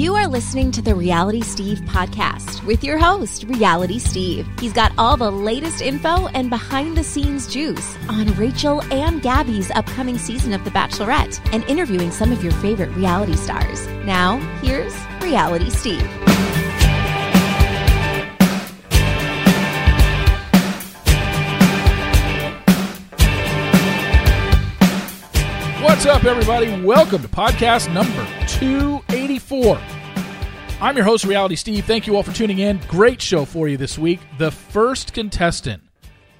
You are listening to the Reality Steve podcast with your host, Reality Steve. He's got all the latest info and behind the scenes juice on Rachel and Gabby's upcoming season of The Bachelorette and interviewing some of your favorite reality stars. Now, here's Reality Steve. What's up, everybody? Welcome to podcast number 284. I'm your host, Reality Steve. Thank you all for tuning in. Great show for you this week. The first contestant,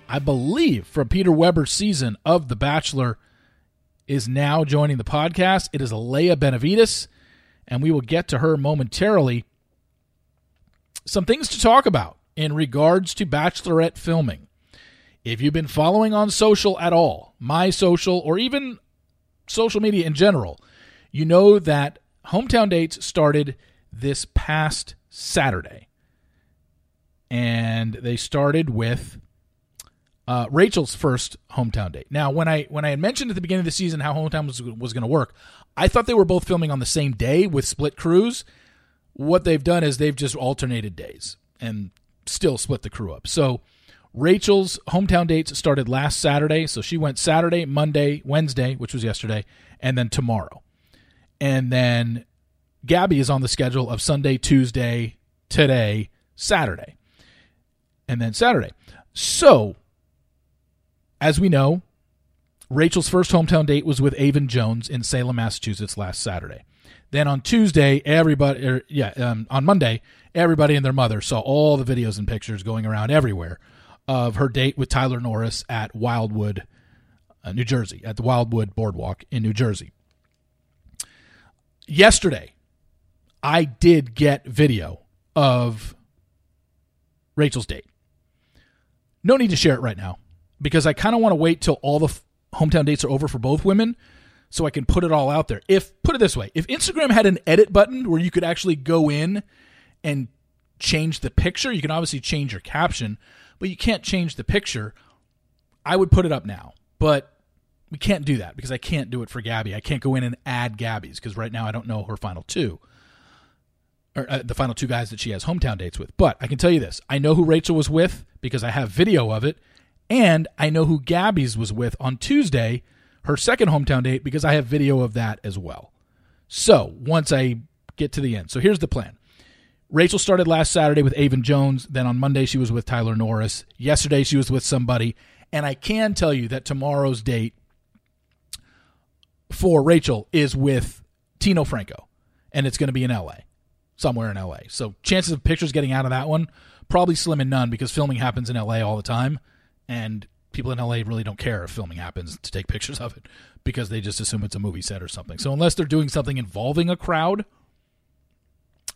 I believe, from Peter Weber's season of The Bachelor is now joining the podcast. It is Alayah Benavidez, and we will get to her momentarily. Some things to talk about in regards to Bachelorette filming. If you've been following on social at all, my social, or even social media in general, you know that hometown dates started this past Saturday. And they started with uh, Rachel's first hometown date. Now, when I when I had mentioned at the beginning of the season how hometown was, was going to work, I thought they were both filming on the same day with split crews. What they've done is they've just alternated days and still split the crew up. So Rachel's hometown dates started last Saturday. So she went Saturday, Monday, Wednesday, which was yesterday, and then tomorrow. And then Gabby is on the schedule of Sunday, Tuesday, today, Saturday, and then Saturday. So, as we know, Rachel's first hometown date was with Aven Jones in Salem, Massachusetts last Saturday. Then on Tuesday, everybody, er, yeah, um, on Monday, everybody and their mother saw all the videos and pictures going around everywhere of her date with Tyler Norris at Wildwood, uh, New Jersey, at the Wildwood Boardwalk in New Jersey. Yesterday, I did get video of Rachel's date. No need to share it right now because I kind of want to wait till all the f- hometown dates are over for both women so I can put it all out there. If put it this way, if Instagram had an edit button where you could actually go in and change the picture, you can obviously change your caption, but you can't change the picture. I would put it up now, but we can't do that because I can't do it for Gabby. I can't go in and add Gabby's because right now I don't know her final two or uh, the final two guys that she has hometown dates with. But I can tell you this: I know who Rachel was with because I have video of it, and I know who Gabby's was with on Tuesday, her second hometown date, because I have video of that as well. So once I get to the end, so here's the plan. Rachel started last Saturday with Aven Jones. Then on Monday, she was with Tyler Norris. Yesterday, she was with somebody. And I can tell you that tomorrow's date for Rachel is with Tino Franco. And it's going to be in LA, somewhere in LA. So chances of pictures getting out of that one, probably slim and none because filming happens in LA all the time. And people in LA really don't care if filming happens to take pictures of it because they just assume it's a movie set or something. So unless they're doing something involving a crowd,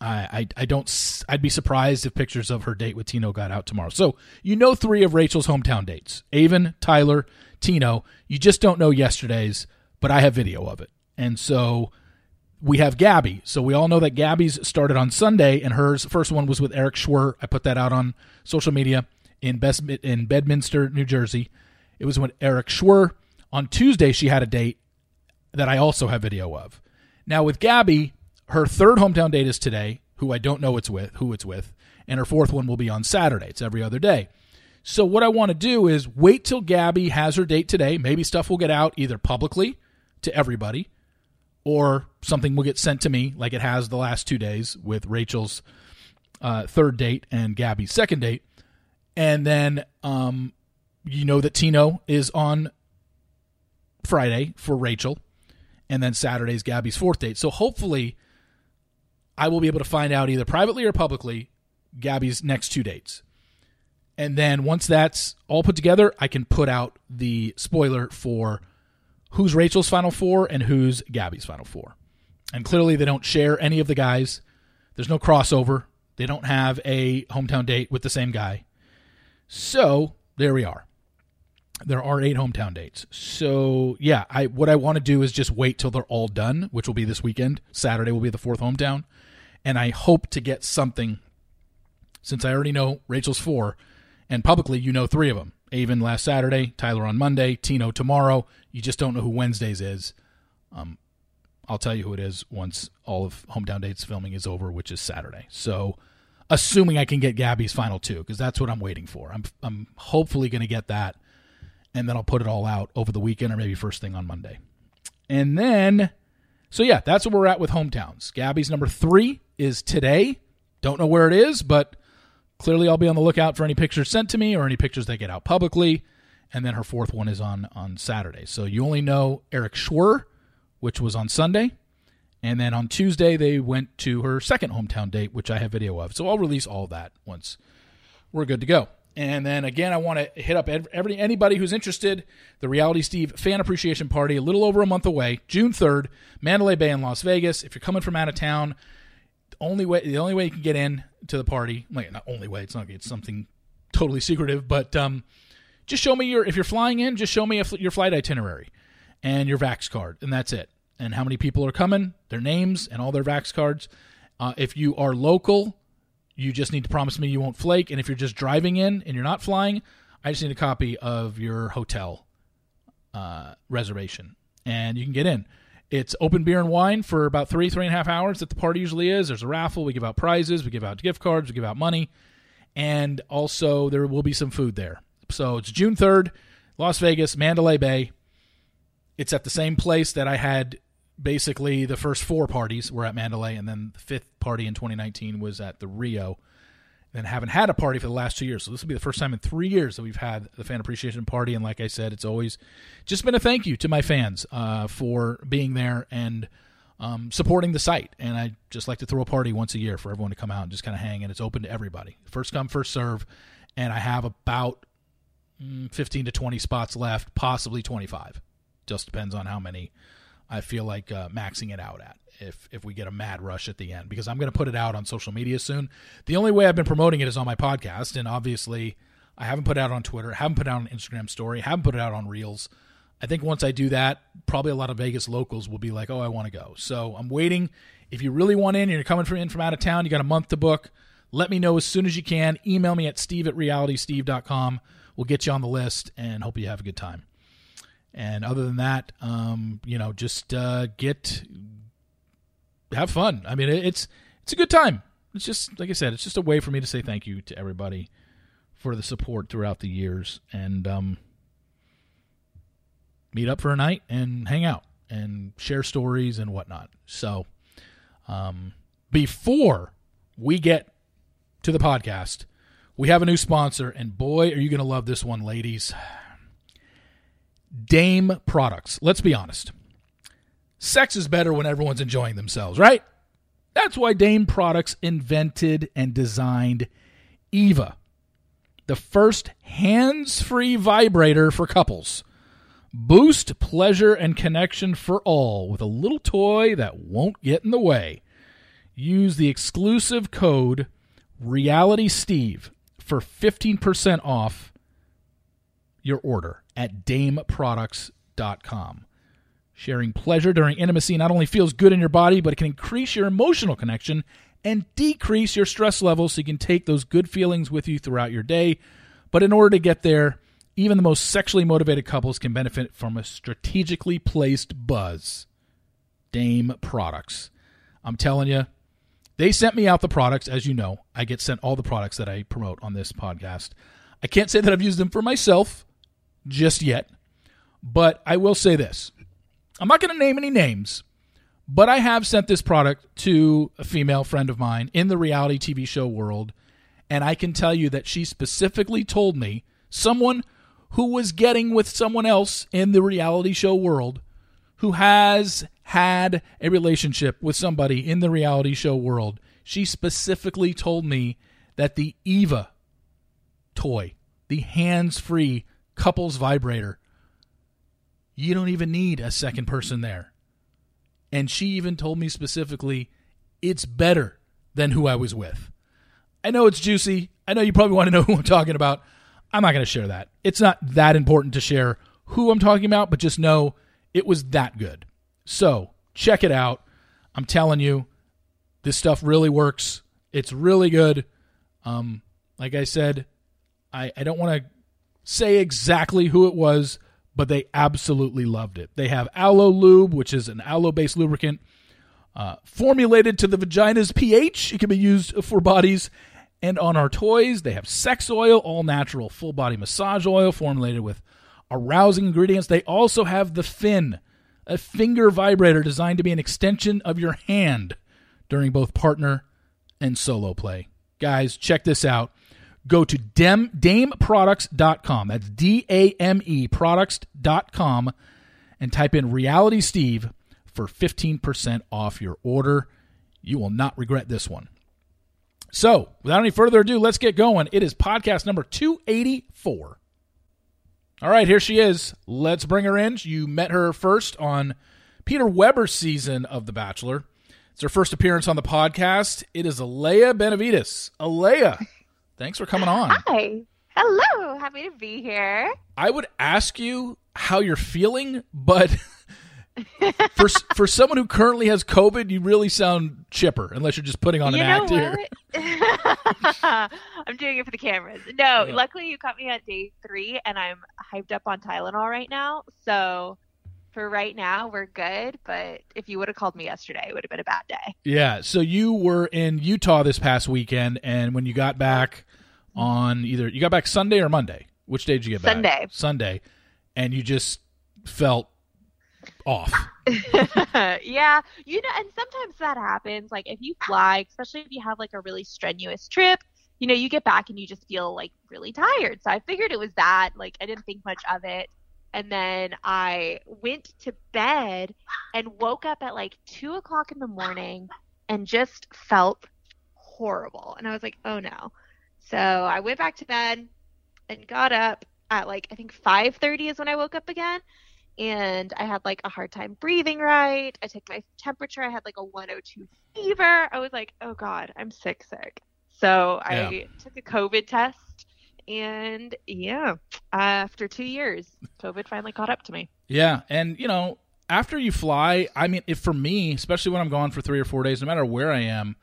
I, I, I don't. I'd be surprised if pictures of her date with Tino got out tomorrow. So you know three of Rachel's hometown dates: Aven, Tyler, Tino. You just don't know yesterday's, but I have video of it, and so we have Gabby. So we all know that Gabby's started on Sunday, and hers first one was with Erich Schwer. I put that out on social media in Best in Bedminster, New Jersey. It was with Erich Schwer. On Tuesday, she had a date that I also have video of. Now with Gabby, her third hometown date is today, who I don't know it's with, who it's with, and her fourth one will be on Saturday. It's every other day. So what I want to do is wait till Gabby has her date today. Maybe stuff will get out either publicly to everybody or something will get sent to me like it has the last two days with Rachel's uh, third date and Gabby's second date. And then um, you know that Tino is on Friday for Rachel. And then Saturday's Gabby's fourth date. So hopefully I will be able to find out either privately or publicly Gabby's next two dates. And then once that's all put together, I can put out the spoiler for who's Rachel's final four and who's Gabby's final four. And clearly, they don't share any of the guys. There's no crossover. They don't have a hometown date with the same guy. So there we are. There are eight hometown dates. So yeah, I what I want to do is just wait till they're all done, which will be this weekend. Saturday will be the fourth hometown, and I hope to get something. Since I already know Rachel's four, and publicly you know three of them: Aven last Saturday, Tyler on Monday, Tino tomorrow. You just don't know who Wednesdays is. Um, I'll tell you who it is once all of Hometown Dates filming is over, which is Saturday. So, assuming I can get Gabby's final two, because that's what I'm waiting for. I'm I'm hopefully going to get that, and then I'll put it all out over the weekend or maybe first thing on Monday. And then, so yeah, that's where we're at with hometowns. Gabby's number three is today. Don't know where it is, but clearly I'll be on the lookout for any pictures sent to me or any pictures that get out publicly. And then her fourth one is on on Saturday. So you only know Erich Schwer, which was on Sunday. And then on Tuesday, they went to her second hometown date, which I have video of. So I'll release all that once we're good to go. And then again, I want to hit up every anybody who's interested. The Reality Steve Fan Appreciation Party, a little over a month away, June third, Mandalay Bay in Las Vegas. If you're coming from out of town, only way the only way you can get in to the party, like not only way, it's not it's something totally secretive, but um, just show me your if you're flying in, just show me your flight itinerary and your Vax card, and that's it. And how many people are coming, their names, and all their Vax cards. Uh, if you are local you just need to promise me you won't flake. And if you're just driving in and you're not flying, I just need a copy of your hotel uh, reservation, and you can get in. It's open beer and wine for about three, three and a half hours that the party usually is. There's a raffle. We give out prizes. We give out gift cards. We give out money. And also, there will be some food there. So it's June 3rd, Las Vegas, Mandalay Bay. It's at the same place that I had basically the first four parties were at Mandalay, and then the fifth party in 2019 was at the Rio. And haven't had a party for the last two years, so this will be the first time in three years that we've had the fan appreciation party. And like I said, it's always just been a thank you to my fans uh, for being there and um, supporting the site. And I just like to throw a party once a year for everyone to come out and just kind of hang. And it's open to everybody, first come, first serve. And I have about mm, 15 to 20 spots left, possibly 25. Just depends on how many I feel like uh, maxing it out at if if we get a mad rush at the end because I'm going to put it out on social media soon. The only way I've been promoting it is on my podcast, and obviously I haven't put it out on Twitter, haven't put it out on Instagram story, haven't put it out on Reels. I think once I do that, probably a lot of Vegas locals will be like, "Oh, I want to go." So I'm waiting. If you really want in, and you're coming from in from out of town, you got a month to book. Let me know as soon as you can. Email me at steve at realitysteve.com. We'll get you on the list and hope you have a good time. And other than that, um, you know, just uh, get have fun. I mean, it's it's a good time. It's just like I said, it's just a way for me to say thank you to everybody for the support throughout the years and um, meet up for a night and hang out and share stories and whatnot. So, um, before we get to the podcast, we have a new sponsor, and boy, are you going to love this one, ladies. Dame products. Let's be honest. Sex is better when everyone's enjoying themselves, right? That's why Dame Products invented and designed Eva, the first hands free vibrator for couples. Boost pleasure and connection for all with a little toy that won't get in the way. Use the exclusive code RealitySteve for 15% off your order at dameproducts.com. Sharing pleasure during intimacy not only feels good in your body, but it can increase your emotional connection and decrease your stress levels so you can take those good feelings with you throughout your day. But in order to get there, even the most sexually motivated couples can benefit from a strategically placed buzz. Dame Products. I'm telling you, they sent me out the products. As you know, I get sent all the products that I promote on this podcast. I can't say that I've used them for myself just yet. But I will say this I'm not going to name any names, but I have sent this product to a female friend of mine in the reality TV show world. And I can tell you that she specifically told me someone who was getting with someone else in the reality show world who has had a relationship with somebody in the reality show world. She specifically told me that the Eva toy, the hands free couples vibrator. You don't even need a second person there. And she even told me specifically, it's better than who I was with. I know it's juicy. I know you probably want to know who I'm talking about. I'm not going to share that. It's not that important to share who I'm talking about, but just know it was that good. So check it out. I'm telling you, this stuff really works. It's really good. Um, like I said, I, I don't want to say exactly who it was, but they absolutely loved it. They have Aloe Lube, which is an aloe based lubricant uh, formulated to the vagina's pH. It can be used for bodies and on our toys. They have sex oil, all natural full body massage oil formulated with arousing ingredients. They also have the Fin, a finger vibrator designed to be an extension of your hand during both partner and solo play. Guys, check this out. Go to dem, dameproducts.com. That's D A M E products.com and type in Reality Steve for 15% off your order. You will not regret this one. So, without any further ado, let's get going. It is podcast number 284. All right, here she is. Let's bring her in. You met her first on Peter Weber's season of The Bachelor. It's her first appearance on the podcast. It is Alayah Benavidez. Alayah, thanks for coming on. Hi. Hello. Happy to be here. I would ask you how you're feeling, but for for someone who currently has COVID, you really sound chipper, unless you're just putting on you an act here. I'm doing it for the cameras. No, yeah. luckily you caught me at day three, and I'm hyped up on Tylenol right now. So for right now, we're good. But if you would have called me yesterday, it would have been a bad day. Yeah. So you were in Utah this past weekend, and when you got back on either you got back Sunday or Monday. Which day did you get back? Sunday. Sunday, and you just felt off. yeah, you know, and sometimes that happens. Like if you fly, especially if you have like a really strenuous trip, you know, you get back and you just feel like really tired. So I figured it was that. Like I didn't think much of it. And then I went to bed and woke up at like two o'clock in the morning and just felt horrible. And I was like, oh no. So I went back to bed and got up at like I think 5:30 is when I woke up again and I had like a hard time breathing right. I took my temperature. I had like a 102 fever. I was like, oh God, I'm sick, sick. So yeah. I took a COVID test. And yeah, after two years, COVID finally caught up to me. Yeah. And, you know, after you fly, I mean, if for me, especially when I'm gone for three or four days, no matter where I am,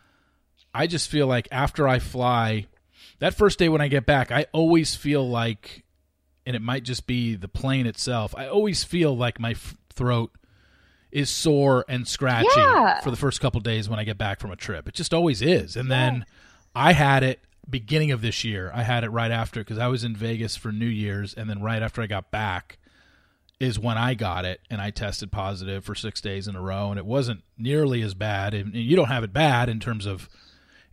I just feel like after I fly, that first day when I get back, I always feel like and it might just be the plane itself. I always feel like my f- throat is sore and scratchy yeah. for the first couple days when I get back from a trip. It just always is. And then I had it beginning of this year. I had it right after because I was in Vegas for New Year's, and then right after I got back is when I got it, and I tested positive for six days in a row, and it wasn't nearly as bad. And you don't have it bad in terms of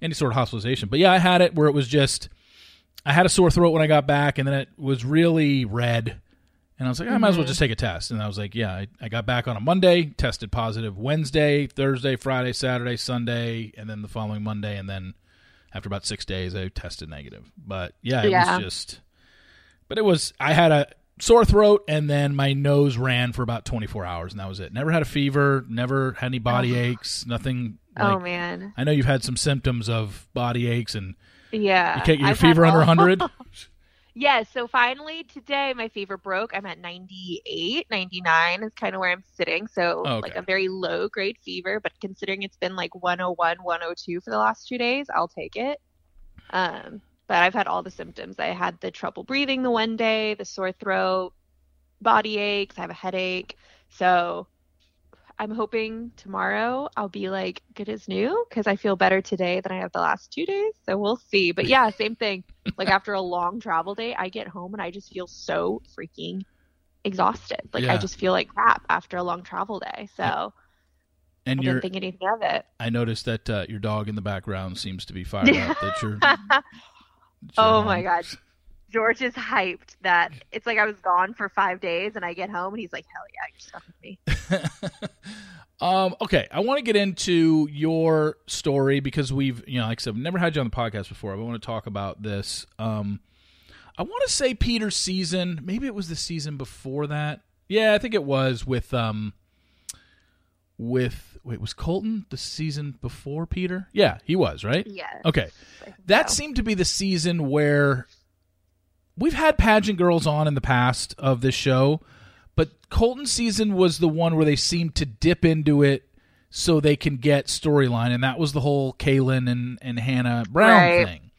any sort of hospitalization, but yeah, I had it where it was just I had a sore throat when I got back, and then it was really red. And I was like, I might as well mm-hmm. just take a test. And I was like, yeah, I, I, got back on a Monday, tested positive Wednesday, Thursday, Friday, Saturday, Sunday, and then the following Monday. And then after about six days, I tested negative. But yeah, it yeah. was just, but it was, I had a sore throat and then my nose ran for about 24 hours and that was it. Never had a fever, never had any body oh. aches, nothing. Oh, like, oh, man. I know you've had some symptoms of body aches and yeah. You can't get your I've fever under 100? Yeah, so finally today my fever broke. I'm at 98, 99 is kind of where I'm sitting. So okay. like a very low grade fever, but considering it's been like 101, 102 for the last two days, I'll take it. Um, but I've had all the symptoms. I had the trouble breathing the one day, the sore throat, body aches, I have a headache. So I'm hoping tomorrow I'll be like good as new because I feel better today than I have the last two days. So we'll see. But yeah, same thing. Like after a long travel day, I get home and I just feel so freaking exhausted. Like yeah. I just feel like crap after a long travel day. So and I didn't think anything of it. I noticed that uh, your dog in the background seems to be fired up. That you're. oh my god. George is hyped that it's like I was gone for five days and I get home and he's like, hell yeah, you're stuck with me. um, okay, I want to get into your story because we've, you know, like I said, we've never had you on the podcast before. I want to talk about this. Um, I want to say Peter's season, maybe it was the season before that. Yeah, I think it was with um with wait, was Colton the season before Peter? Yeah, he was, right? Yeah. Okay. That so. seemed to be the season where we've had pageant girls on in the past of this show, but Colton season was the one where they seemed to dip into it so they can get storyline, and that was the whole Caelynn and, and Hannah Brown right. thing.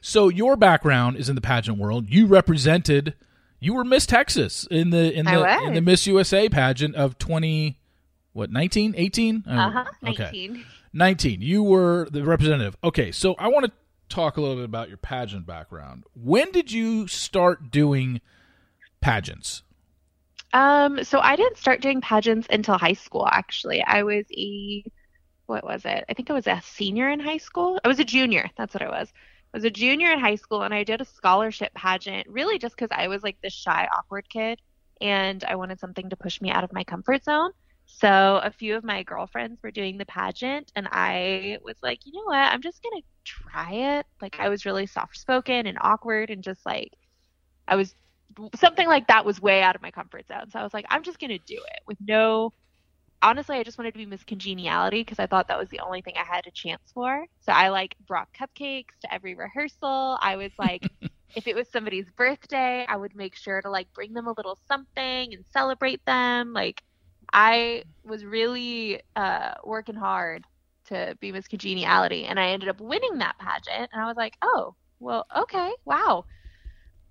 So your background is in the pageant world. You represented you were Miss Texas in the in the in the Miss USA pageant of 20 what 19 18 Uh huh. Oh, okay. 19. 19 you were the representative okay so i want to talk a little bit about your pageant background when did you start doing pageants Um, so I didn't start doing pageants until high school, actually. I was a, what was it? I think I was a senior in high school. I was a junior. That's what I was. I was a junior in high school and I did a scholarship pageant, really just because I was like this shy, awkward kid and I wanted something to push me out of my comfort zone. So a few of my girlfriends were doing the pageant and I was like, you know what? I'm just going to try it. Like I was really soft spoken and awkward and just like, I was something like that was way out of my comfort zone. So I was like, I'm just going to do it with no. Honestly, I just wanted to be Miss Congeniality because I thought that was the only thing I had a chance for. So I like brought cupcakes to every rehearsal. I was like, if it was somebody's birthday, I would make sure to like bring them a little something and celebrate them. Like, I was really uh, working hard to be Miss Congeniality, and I ended up winning that pageant. And I was like, oh, well, okay, wow.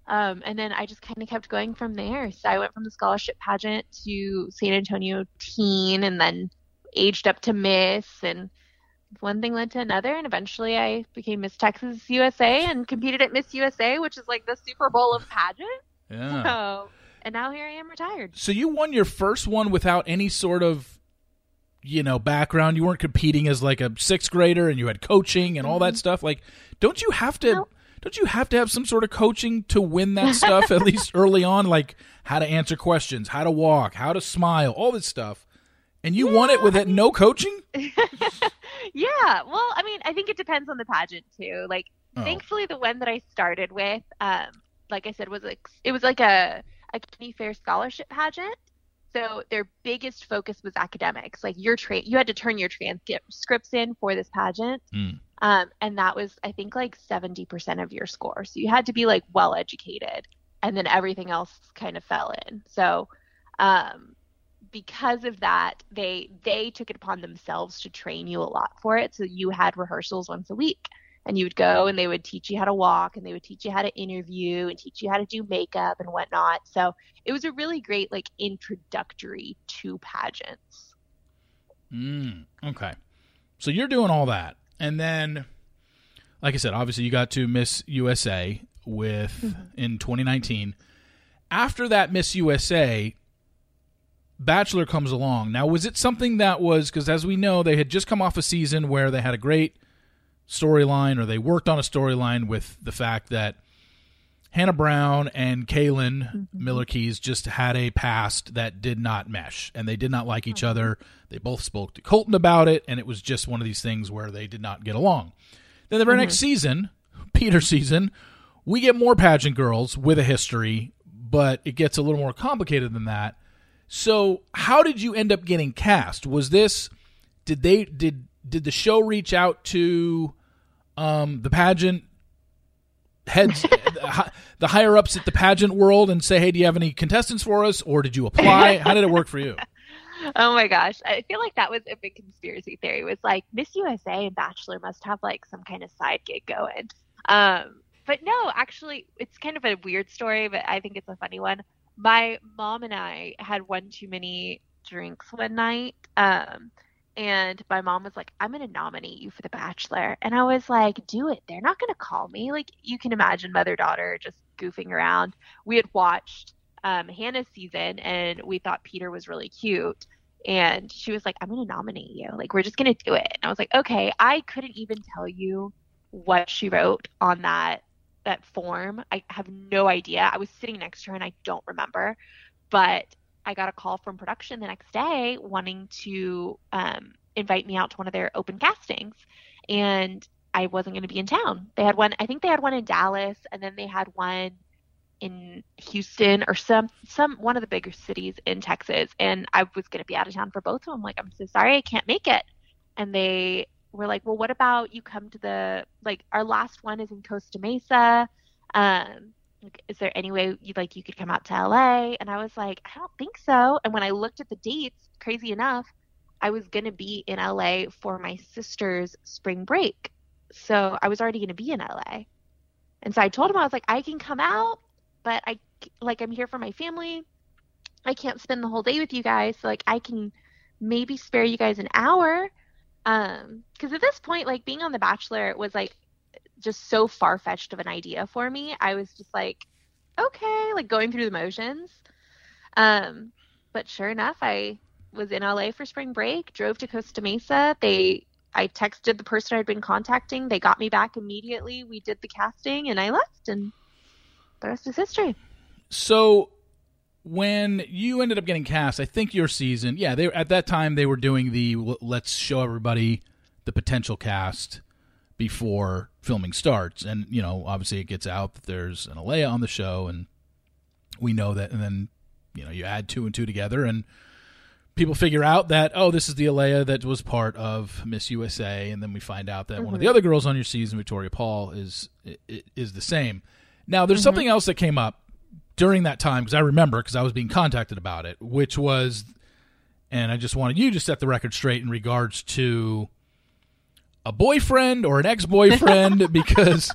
Um, and then I just kind of kept going from there. So I went from the scholarship pageant to San Antonio teen and then aged up to Miss and one thing led to another and eventually I became Miss Texas USA and competed at Miss USA, which is like the Super Bowl of pageant. yeah So and now here I am retired. so you won your first one without any sort of you know background you weren't competing as like a sixth grader and you had coaching and all that stuff like don't you have to Nope. don't you have to have some sort of coaching to win that stuff at least early on like how to answer questions how to walk how to smile all this stuff and you won it with it no coaching yeah. Well, I mean, I think it depends on the pageant too. Like Oh. thankfully the one that I started with, um, like I said, was like it was like a a Kenny Fair scholarship pageant. So their biggest focus was academics. Like your tra- you had to turn your transcripts in for this pageant, Mm. um, and that was I think like seventy percent of your score. So you had to be like well educated, and then everything else kind of fell in. So um, because of that, they they took it upon themselves to train you a lot for it. So you had rehearsals once a week, and you would go and they would teach you how to walk, and they would teach you how to interview, and teach you how to do makeup and whatnot. So it was a really great like introductory to pageants. Mm, okay. So you're doing all that. And then like I said, obviously you got to Miss USA with in 2019. After that Miss USA, Bachelor comes along. Now, was it something that was cuz as we know, they had just come off a season where they had a great storyline or they worked on a storyline with the fact that Hannah Brown and Caelynn mm-hmm. Miller Keyes just had a past that did not mesh and they did not like each other. They both spoke to Colton about it, and it was just one of these things where they did not get along. Then the very next mm-hmm. season, Peter season, we get more pageant girls with a history, but it gets a little more complicated than that. So, how did you end up getting cast? Was this did they did did the show reach out to um, the pageant heads, the higher ups at the pageant world, and say, "Hey, do you have any contestants for us?" Or did you apply? How did it work for you? Oh my gosh. I feel like that was a big conspiracy theory. It was like Miss USA and Bachelor must have like some kind of side gig going. Um, but no, actually, it's kind of a weird story, but I think it's a funny one. My mom and I had one too many drinks one night. Um, and my mom was like, I'm going to nominate you for The Bachelor. And I was like, do it. They're not going to call me. Like, you can imagine mother daughter just goofing around. We had watched um, Hannah's season and we thought Peter was really cute. And she was like, I'm going to nominate you. Like, we're just going to do it. And I was like, okay. I couldn't even tell you what she wrote on that that form. I have no idea. I was sitting next to her and I don't remember. But I got a call from production the next day wanting to um, invite me out to one of their open castings. And I wasn't going to be in town. They had one, I think they had one in Dallas, and then they had one in Houston or some some one of the bigger cities in Texas and I was going to be out of town for both of them like I'm so sorry I can't make it and they were like well what about you come to the like our last one is in Costa Mesa um is there any way you like you could come out to LA and I was like I don't think so. And when I looked at the dates crazy enough I was going to be in LA for my sister's spring break. So I was already going to be in LA and so I told him I was like I can come out but I like I'm here for my family. I can't spend the whole day with you guys, so like I can maybe spare you guys an hour. Um, because at this point, like being on The Bachelor was like just so far fetched of an idea for me. I was just like, okay, like going through the motions. Um, but sure enough, I was in LA for spring break, drove to Costa Mesa. They I texted the person I'd been contacting. They got me back immediately. We did the casting and I left and the rest is history. So when you ended up getting cast, I think your season, yeah, they at that time they were doing the let's show everybody the potential cast before filming starts, and you know, obviously it gets out that there's an Alayah on the show, and we know that, and then you know you add two and two together, and people figure out that oh, this is the Alayah that was part of Miss USA, and then we find out that mm-hmm. one of the mm-hmm. other girls on your season, Victoria Paul, is is the same. Now, there's mm-hmm. something else that came up during that time because I remember because I was being contacted about it, which was, and I just wanted you to set the record straight in regards to a boyfriend or an ex-boyfriend because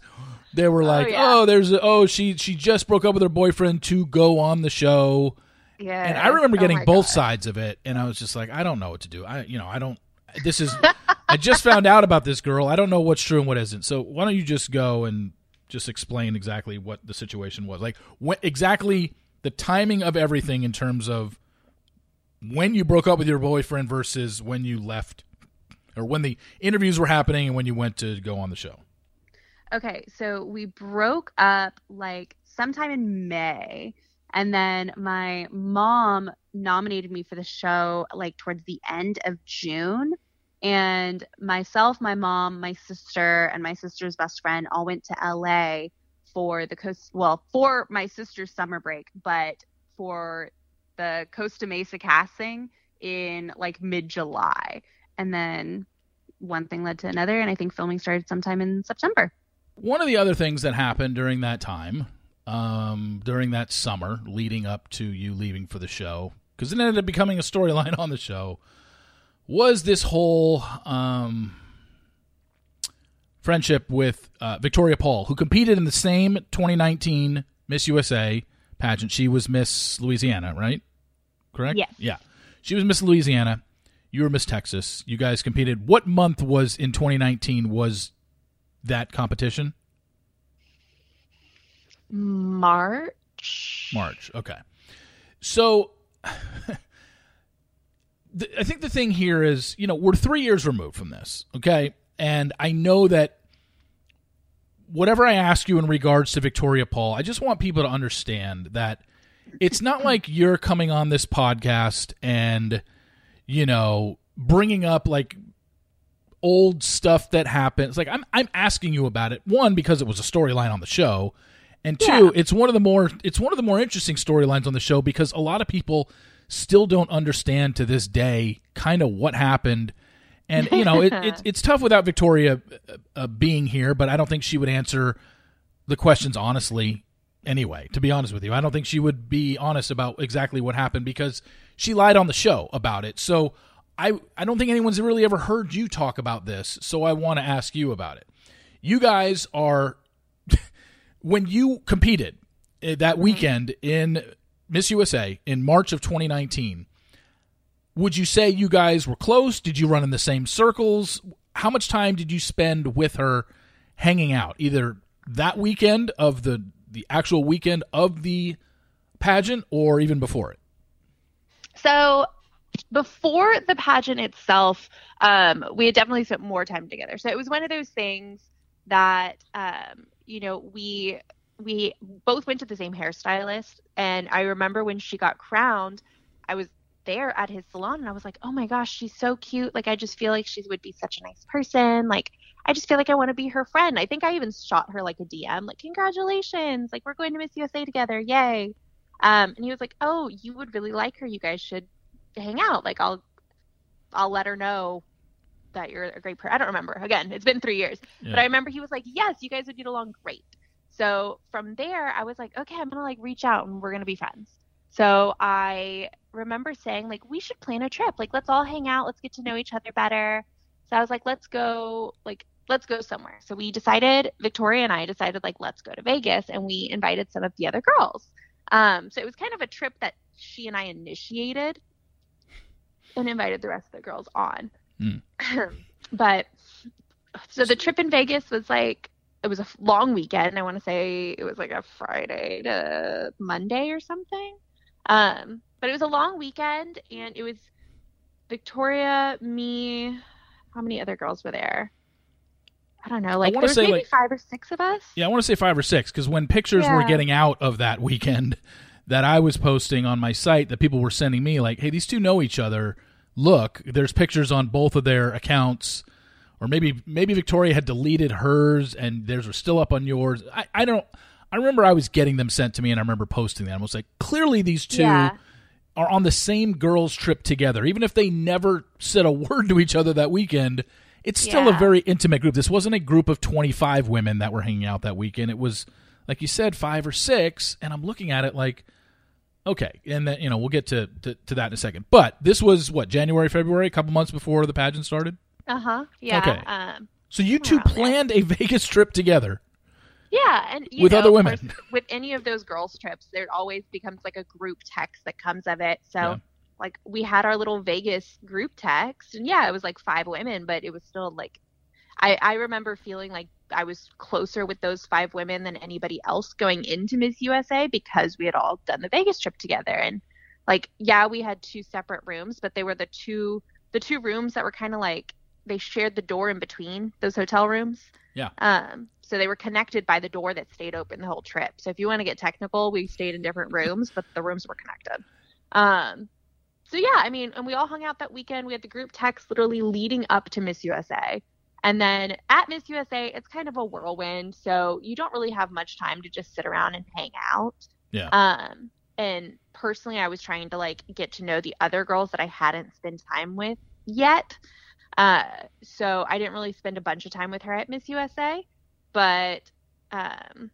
they were oh, like, oh, yeah. oh there's a, oh she she just broke up with her boyfriend to go on the show. Yeah. And I remember oh getting oh both God. sides of it and I was just like, I don't know what to do. I you know, I don't this is I just found out about this girl. I don't know what's true and what isn't. So why don't you just go and just explain exactly what the situation was? Like what exactly the timing of everything in terms of when you broke up with your boyfriend versus when you left or when the interviews were happening and when you went to go on the show? Okay, so we broke up like sometime in May. And then my mom nominated me for the show like towards the end of June. And myself, my mom, my sister, and my sister's best friend all went to LA for the coast, well, for my sister's summer break, but for the Costa Mesa casting in like mid July and then one thing led to another and i think filming started sometime in september. One of the other things that happened during that time um, during that summer leading up to you leaving for the show because it ended up becoming a storyline on the show was this whole um, friendship with uh, victoria paul who competed in the same 2019 miss usa pageant. She was miss louisiana right? Correct? Yes. Yeah. She was miss louisiana you were Miss Texas. You guys competed. What month was in 2019 was that competition? March. March. Okay. So I think the thing here is, you know, we're 3 years removed from this, okay? And I know that whatever I ask you in regards to Victoria Paul, I just want people to understand that it's not like you're coming on this podcast and you know, bringing up like old stuff that happens. Like I'm I'm asking you about it. One because it was a storyline on the show, and two, yeah. it's one of the more it's one of the more interesting storylines on the show because a lot of people still don't understand to this day kind of what happened. And you know, it, it, it's tough without Victoria uh, uh, being here, but I don't think she would answer the questions honestly anyway, to be honest with you. I don't think she would be honest about exactly what happened because she lied on the show about it. So I I don't think anyone's really ever heard you talk about this. So I want to ask you about it. You guys are when you competed eh, that mm-hmm. weekend in Miss USA in March of 2019. Would you say you guys were close? Did you run in the same circles? How much time did you spend with her hanging out? Either that weekend of the the actual weekend of the pageant or even before it? So before the pageant itself, um, we had definitely spent more time together. So it was one of those things that um, you know we we both went to the same hairstylist, and I remember when she got crowned, I was there at his salon, and I was like, oh my gosh, she's so cute. Like I just feel like she would be such a nice person. Like I just feel like I want to be her friend. I think I even shot her like a DM, like, congratulations, like, we're going to Miss USA together, yay. Um, and he was like, oh, you would really like her. You guys should hang out. Like, I'll, I'll let her know that you're a great person. I don't remember. Again, it's been three years, yeah. but I remember he was like, yes, you guys would get along great. So from there, I was like, okay, I'm gonna like reach out and we're gonna be friends. So I remember saying like, we should plan a trip. Like, let's all hang out. Let's get to know each other better. So I was like, let's go like let's go somewhere. So we decided, Victoria and I decided, like, let's go to Vegas, and we invited some of the other girls. Um, so it was kind of a trip that she and I initiated and invited the rest of the girls on. Mm. but so the trip in Vegas was like, it was a long weekend. I want to say it was like a Friday to Monday or something. Um, but it was a long weekend, and it was Victoria, me, how many other girls were there? I don't know, like there was say, maybe like- five or six of us. Yeah, I want to say five or six because when pictures were getting out of that weekend that I was posting on my site, that people were sending me like, "Hey, these two know each other. Look, there's pictures on both of their accounts." Or maybe maybe Victoria had deleted hers and theirs were still up on yours. I, I don't. I remember I was getting them sent to me and I remember posting them. I was like, clearly these two Yeah. are on the same girls' trip together, even if they never said a word to each other that weekend. It's still a very intimate group. This wasn't a group of 25 women that were hanging out that weekend. It was, like you said, five or six. And I'm looking at it like, okay. And then, you know, we'll get to, to, to that in a second. But this was what, January, February, a couple months before the pageant started? Uh huh. Yeah. Okay. Um, So you two Around there. planned a Vegas trip together. Yeah, and you With know, other women. course, with any of those girls' trips, there always becomes like a group text that comes of it. So, Yeah. Like, we had our little Vegas group text, and yeah, it was like five women, but it was still like, I I remember feeling like I was closer with those five women than anybody else going into Miss USA because we had all done the Vegas trip together, and like, yeah, we had two separate rooms, but they were the two the two rooms that were kind of like they shared the door in between those hotel rooms. Yeah. Um, so they were connected by the door that stayed open the whole trip. So if you want to get technical, we stayed in different rooms, but the rooms were connected. Um, so yeah, I mean, and we all hung out that weekend. We had the group text literally leading up to Miss USA. And then at Miss USA, it's kind of a whirlwind. So you don't really have much time to just sit around and hang out. Yeah. Um, and personally, I was trying to like get to know the other girls that I hadn't spent time with yet. Uh, so I didn't really spend a bunch of time with her at Miss USA, but um,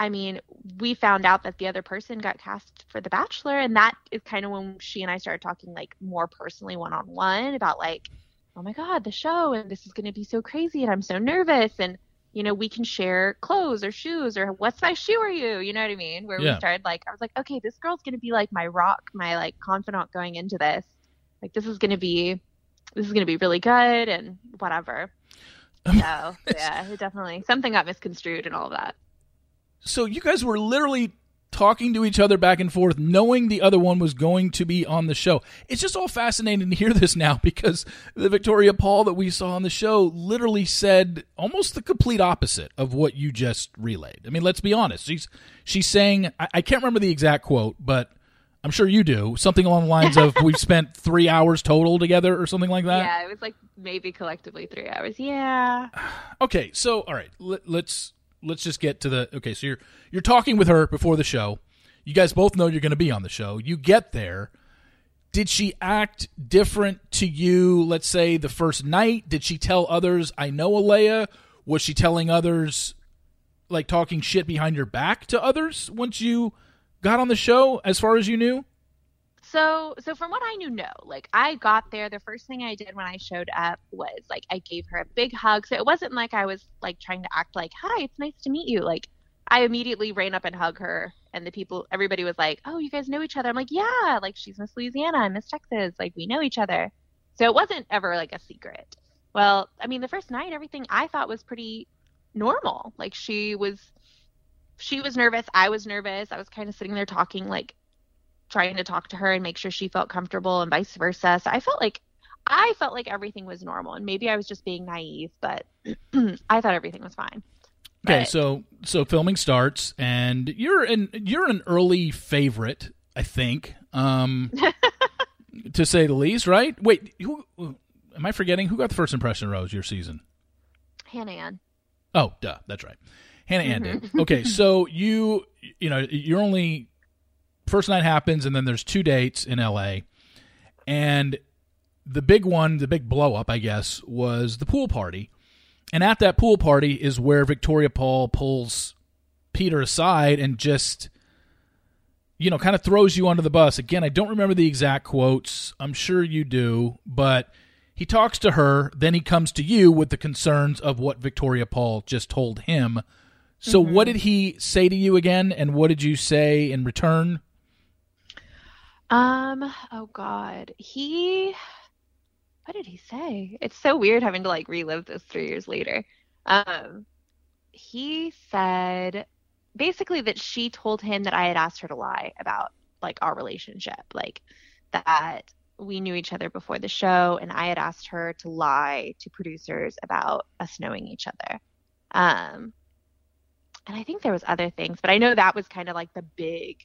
I mean, we found out that the other person got cast for The Bachelor, and that is kind of when she and I started talking like more personally one on one about like, oh my god, the show, and this is going to be so crazy, and I'm so nervous, and you know, we can share clothes or shoes or what size shoe are you? You know what I mean? Where Yeah. we started like, I was like, okay, this girl's going to be like my rock, my like confidant going into this. Like, this is going to be, this is going to be really good and whatever. Um, so, yeah, it definitely, something got misconstrued and all of that. So you guys were literally talking to each other back and forth, knowing the other one was going to be on the show. It's just all fascinating to hear this now because the Victoria Paul that we saw on the show literally said almost the complete opposite of what you just relayed. I mean, let's be honest. She's she's saying I, I can't remember the exact quote, but I'm sure you do something along the lines of "We've spent three hours total together" or something like that. yeah, it was like maybe collectively three hours. Yeah. Okay, so all right, let, let's let's just get to the okay. So you're you're talking with her before the show. You guys both know you're going to be on the show. You get there. Did she act different to you? Let's say the first night. Did she tell others, "I know Alayah"? Was she telling others, like talking shit behind your back to others once you got on the show? As far as you knew, So, so from what I knew, no. Like I got there, the first thing I did when I showed up was like I gave her a big hug. So it wasn't like I was like trying to act like, "Hi, it's nice to meet you." Like I immediately ran up and hugged her, and the people, everybody was like, "Oh, you guys know each other." I'm like, "Yeah." Like she's Miss Louisiana, I'm Miss Texas. Like we know each other. So it wasn't ever like a secret. Well, I mean, the first night, everything I thought was pretty normal. Like she was, she was nervous. I was nervous. I was kind of sitting there talking like trying to talk to her and make sure she felt comfortable and vice versa. So I felt like I felt like everything was normal and maybe I was just being naive, but I thought everything was fine. Okay, But- so so filming starts, and you're an you're an early favorite, I think, um, to say the least, right? Wait, who am I forgetting? Who got the first impression rose your season? Hannah Ann. Oh, duh, that's right, Hannah Ann did. Okay, so you you know you're only first night happens, and then there's two dates in L.A. and the big one, the big blow up, I guess, was the pool party. And at that pool party is where Victoria Paul pulls Peter aside and just, you know, kind of throws you under the bus. Again, I don't remember the exact quotes. I'm sure you do, but He talks to her, then he comes to you with the concerns of what Victoria Paul just told him. So, Mm-hmm. what did he say to you again, and what did you say in return? Um, oh God. He what did he say? It's so weird having to like relive this three years later. Um, he said basically that she told him that I had asked her to lie about like our relationship, like that we knew each other before the show, and I had asked her to lie to producers about us knowing each other. Um, and I think there was other things, but I know that was kind of like the big,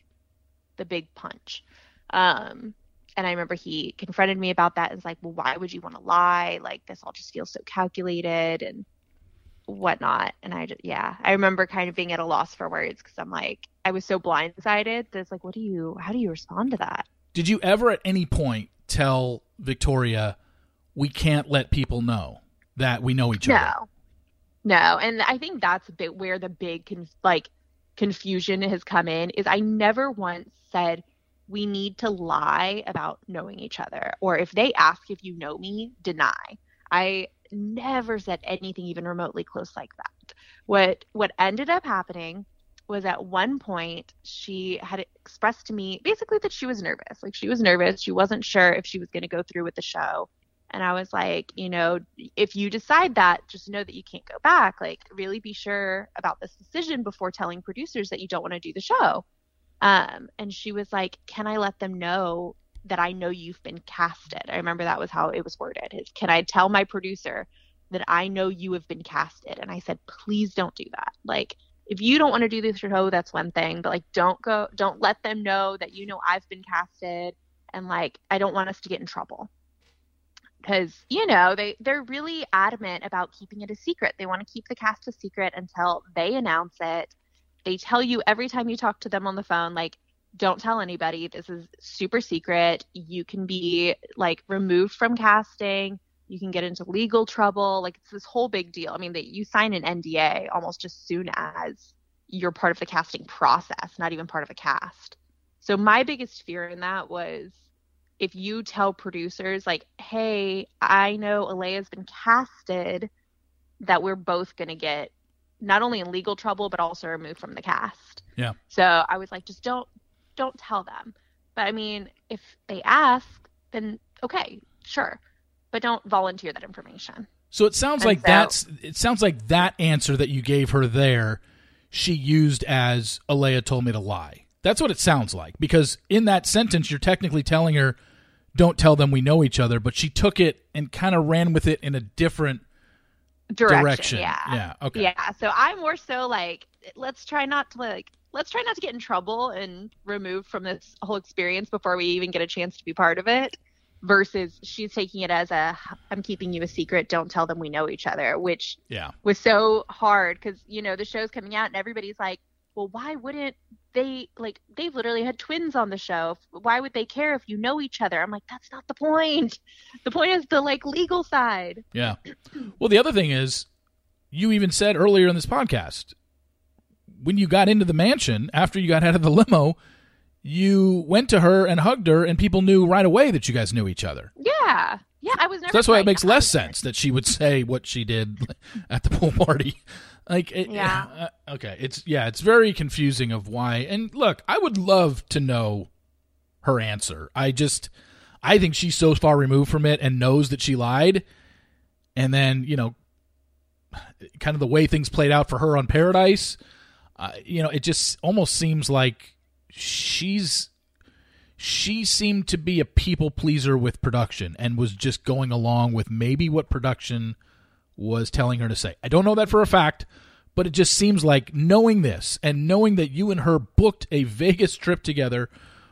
the big punch. Um, and I remember he confronted me about that and was like, well, why would you want to lie? Like, this all just feels so calculated and whatnot. And I just, yeah, I remember kind of being at a loss for words because I'm like, I was so blindsided that it's like, what do you, how do you respond to that? Did you ever at any point tell Victoria, we can't let people know that we know each other? No, no, and I think that's a bit where the big con- like confusion has come in. Is I never once said we need to lie about knowing each other, or if they ask if you know me, deny. I never said anything even remotely close like that. What what ended up happening was at one point she had expressed to me basically that she was nervous. Like she was nervous. She wasn't sure if she was going to go through with the show. And I was like, you know, if you decide that, just know that you can't go back. Like, really be sure about this decision before telling producers that you don't want to do the show. Um, and she was like, can I let them know that I know you've been casted? I remember that was how it was worded. Is can I tell my producer that I know you have been casted? And I said, please don't do that. Like, if you don't want to do this show, that's one thing. But like, don't go, don't let them know that you know I've been casted. And like, I don't want us to get in trouble because you know they they're really adamant about keeping it a secret they want to keep the cast a secret until they announce it they tell you every time you talk to them on the phone like don't tell anybody. This is super secret. You can be like removed from casting. You can get into legal trouble. Like it's this whole big deal. I mean that you sign an nda almost as soon as you're part of the casting process not even part of a cast. So my biggest fear in that was if you tell producers like, "Hey, I know Alayah's been casted," that we're both going to get not only in legal trouble but also removed from the cast. Yeah. So I was like, just don't don't tell them. But I mean, if they ask, then okay, sure. But don't volunteer that information. So it sounds And like so- that's it sounds like that answer that you gave her there she used as Alayah told me to lie. That's what it sounds like because in that sentence you're technically telling her don't tell them we know each other, but she took it and kind of ran with it in a different Direction. direction. Yeah. Yeah, okay. Yeah. So I'm more so like, let's try not to like, let's try not to get in trouble and removed from this whole experience before we even get a chance to be part of it. Versus she's taking it as a, I'm keeping you a secret. Don't tell them we know each other, which Yeah. was so hard because you know the show's coming out and everybody's like, well, why wouldn't they like? They've literally had twins on the show. Why would they care if you know each other? I'm like, that's not the point. The point is the like legal side. Yeah. Well, the other thing is, you even said earlier in this podcast, when you got into the mansion after you got out of the limo, you went to her and hugged her, and people knew right away that you guys knew each other. Yeah. Yeah. I was never. So that's why it makes oh, less sense that she would say what she did at the pool party. Like, it, Yeah. uh, okay, it's yeah, it's very confusing of why. And look, I would love to know her answer. I just, I think she's so far removed from it and knows that she lied, and then you know, kind of the way things played out for her on Paradise. Uh, you know, it just almost seems like she's she seemed to be a people pleaser with production and was just going along with maybe what production was telling her to say. I don't know that for a fact, but it just seems like knowing this and knowing that you and her booked a Vegas trip together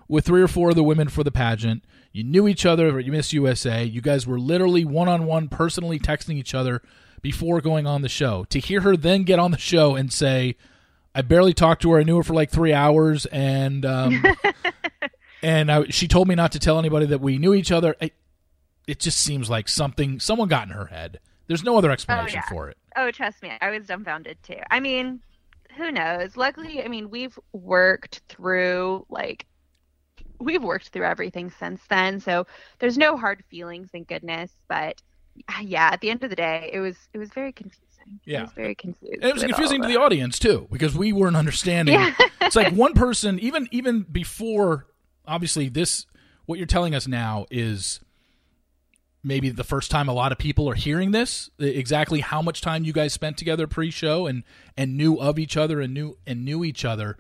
with three or four of the women for the pageant. You knew each other at Miss USA. You guys were literally one on one, personally texting each other before going on the show. To hear her then get on the show and say, I barely talked to her. I knew her for like three hours, and um, and I, she told me not to tell anybody that we knew each other. I, it just seems like something someone got in her head. There's no other oh, explanation yeah. for it. Oh, trust me, I was dumbfounded too. I mean, who knows? Luckily, I mean, we've worked through like we've worked through everything since then, so there's no hard feelings, thank goodness. But yeah, at the end of the day, it was it was very confusing. Yeah. it was very confusing. And it was confusing to the audience too because we weren't understanding. Yeah. it's like one person, even even before, obviously this what you're telling us now is maybe the first time a lot of people are hearing this exactly how much time you guys spent together pre-show and and knew of each other and knew and knew each other.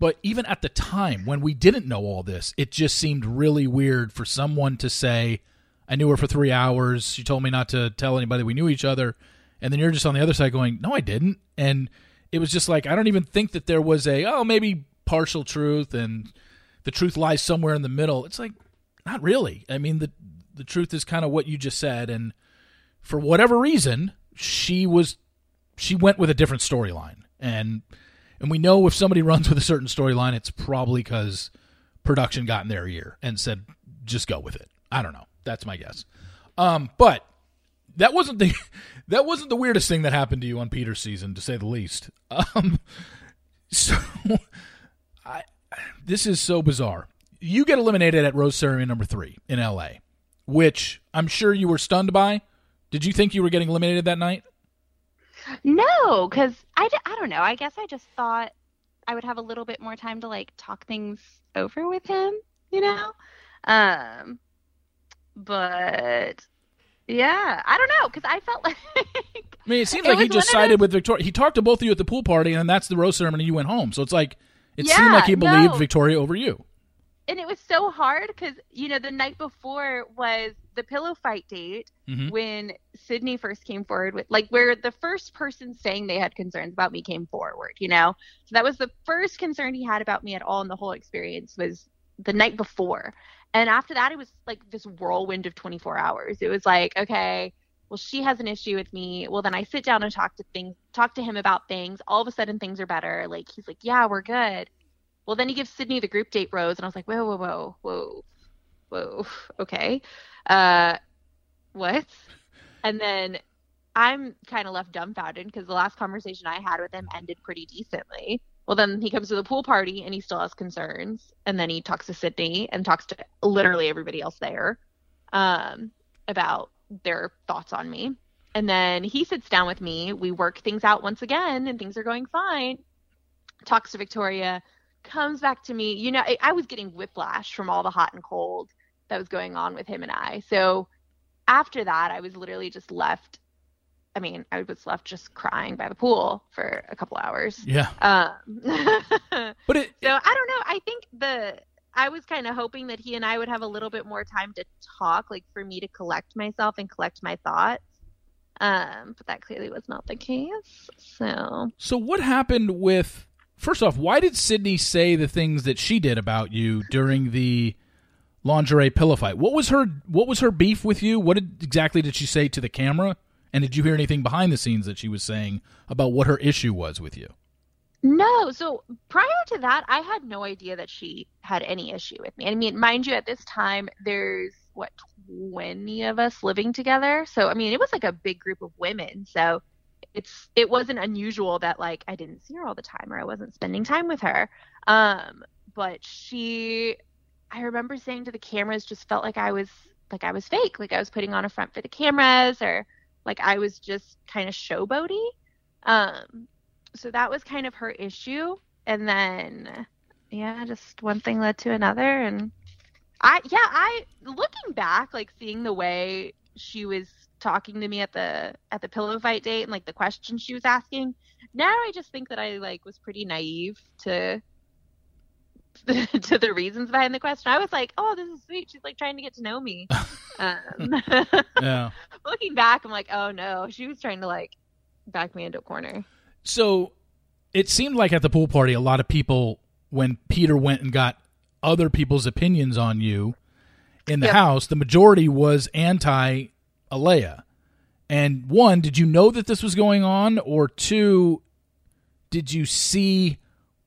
But even at the time when we didn't know all this it just seemed really weird for someone to say i knew her for three hours. She told me not to tell anybody we knew each other. And then you're just on the other side going no i didn't. And it was just like i don't even think that there was a oh maybe partial truth and the truth lies somewhere in the middle. It's like not really. I mean the the truth is kind of what you just said and for whatever reason she was she went with a different storyline. And and we know if somebody runs with a certain storyline it's probably because production got in their ear and said just go with it. I don't know. That's my guess. Um but that wasn't the that wasn't the weirdest thing that happened to you on peter's season to say the least. Um so i this is so bizarre. You get eliminated at rose ceremony number three in la which I'm sure you were stunned by. Did you think you were getting eliminated that night? No, because I, I don't know. I guess I just thought I would have a little bit more time to like talk things over with him, you know? Um, but yeah, I don't know because I felt like I mean, it seems It like he just sided with Victoria. He talked to both of you at the pool party, and then that's the rose ceremony. You went home, so it's like it seemed like he believed no. Victoria over you. And it was so hard because you know the night before was the pillow fight date Mhm. when Sydney first came forward with like where the first person saying they had concerns about me came forward, you know. So that was the first concern he had about me at all in the whole experience was the night before. And after that it was like this whirlwind of 24 hours. It was like, okay, well she has an issue with me. Well then I sit down and talk to things talk to him about things. All of a sudden things are better. Like he's like, "Yeah, we're good." Well, then he gives Sydney the group date rose, and I was like, whoa, whoa, whoa, whoa, whoa, okay, uh, what? And then I'm kind of left dumbfounded because the last conversation I had with him ended pretty decently. Well, then he comes to the pool party and he still has concerns, and then he talks to Sydney and talks to literally everybody else there, um, about their thoughts on me. And then he sits down with me. We work things out once again, and things are going fine. Talks to Victoria, comes back to me. You know, I, I was getting whiplash from all the hot and cold that was going on with him and I. So after that, I was literally just left. I mean, I was left just crying by the pool for a couple hours. Yeah, Um, but it, so I don't know. I think the I was kind of hoping that he and I would have a little bit more time to talk, like for me to collect myself and collect my thoughts. Um, but that clearly was not the case. So so what happened with? First off, why did Sydney say the things that she did about you during the lingerie pillow fight? What was her What was her beef with you? What did, exactly did she say to the camera? And did you hear anything behind the scenes that she was saying about what her issue was with you? No, so prior to that, I had no idea that she had any issue with me. I mean, mind you, at this time, there's what, 20 of us living together. So, I mean, it was like a big group of women. So it's, it wasn't unusual that like I didn't see her all the time or I wasn't spending time with her. Um, but she, I remember saying to the cameras, just felt like I was, like I was fake, like I was putting on a front for the cameras or like I was just kind of showboaty. Um, so that was kind of her issue and then yeah just one thing led to another and i yeah i looking back like seeing the way she was talking to me at the at the pillow fight date and like the questions she was asking. Now i just think that i like was pretty naive to to the reasons behind the question. I was like oh this is sweet. She's like trying to get to know me. Um, Yeah. looking back i'm like oh no. She was trying to like back me into a corner. So it seemed like at the pool party, a lot of people, when Peter went and got other people's opinions on you in the Yep. house, the majority was anti Alayah. And one, did you know that this was going on? Or two, did you see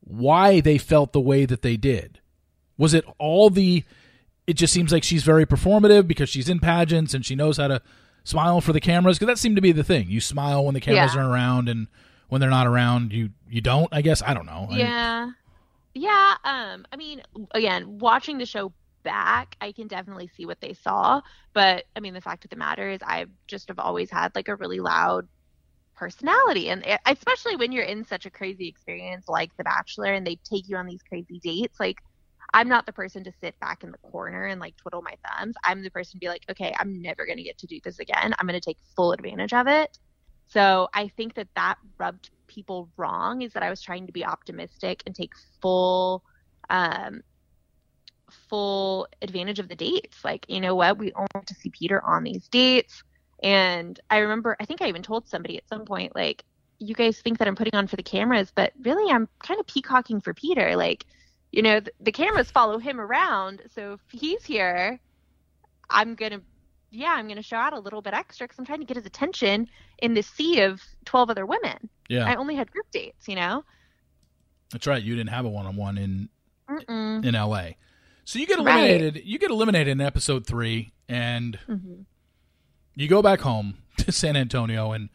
why they felt the way that they did? Was it all the. It just seems like she's very performative because she's in pageants and she knows how to smile for the cameras because that seemed to be the thing. You smile when the cameras Yeah. are around and when they're not around, you you don't. I guess I don't know. I- Yeah. Yeah, um I mean again, watching the show back, I can definitely see what they saw. But I mean, the fact of the matter is, I just have always had like a really loud personality, and it, especially when you're in such a crazy experience like The Bachelor, and they take you on these crazy dates, like. I'm not the person to sit back in the corner and like twiddle my thumbs. I'm the person to be like, okay, I'm never going to get to do this again. I'm going to take full advantage of it. So I think that that rubbed people wrong is that I was trying to be optimistic and take full um, full advantage of the dates. Like, you know what? We only want to see Peter on these dates. And I remember, I think I even told somebody at some point, like, you guys think that I'm putting on for the cameras, but really I'm kind of peacocking for Peter. Like, you know, the, the cameras follow him around. So if he's here, I'm going to, yeah, I'm going to show out a little bit extra because I'm trying to get his attention in the sea of 12 other women. Yeah. I only had group dates, you know? That's right. You didn't have a one on one in Mm-mm. in LA. So you get Right. eliminated. You get eliminated in episode three, and Mhm. you go back home to San Antonio, and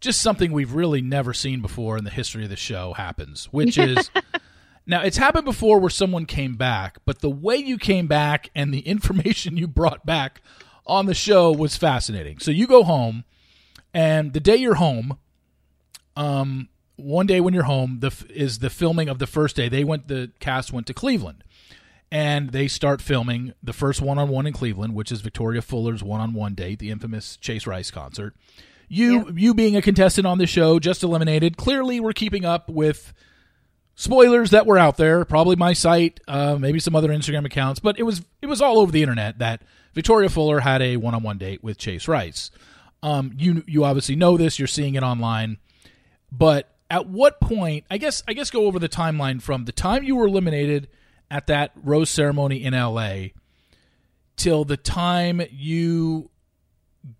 just something we've really never seen before in the history of the show happens, which is now it's happened before where someone came back, but the way you came back and the information you brought back on the show was fascinating. So you go home, and the day you're home, um, one day when you're home, the f- is the filming of the first day. They went, the cast went to Cleveland and they start filming the first one-on-one in Cleveland, which is Victoria Fuller's one-on-one date, the infamous Chase Rice concert. You, you being a contestant on the show, just eliminated, clearly we're keeping up with spoilers that were out there. Probably my site, uh, maybe some other Instagram accounts, but it was it was all over the internet that Victoria Fuller had a one-on-one date with Chase Rice. Um, you you obviously know this. You're seeing it online, but at what point? I guess I guess go over the timeline from the time you were eliminated at that rose ceremony in L.A. till the time you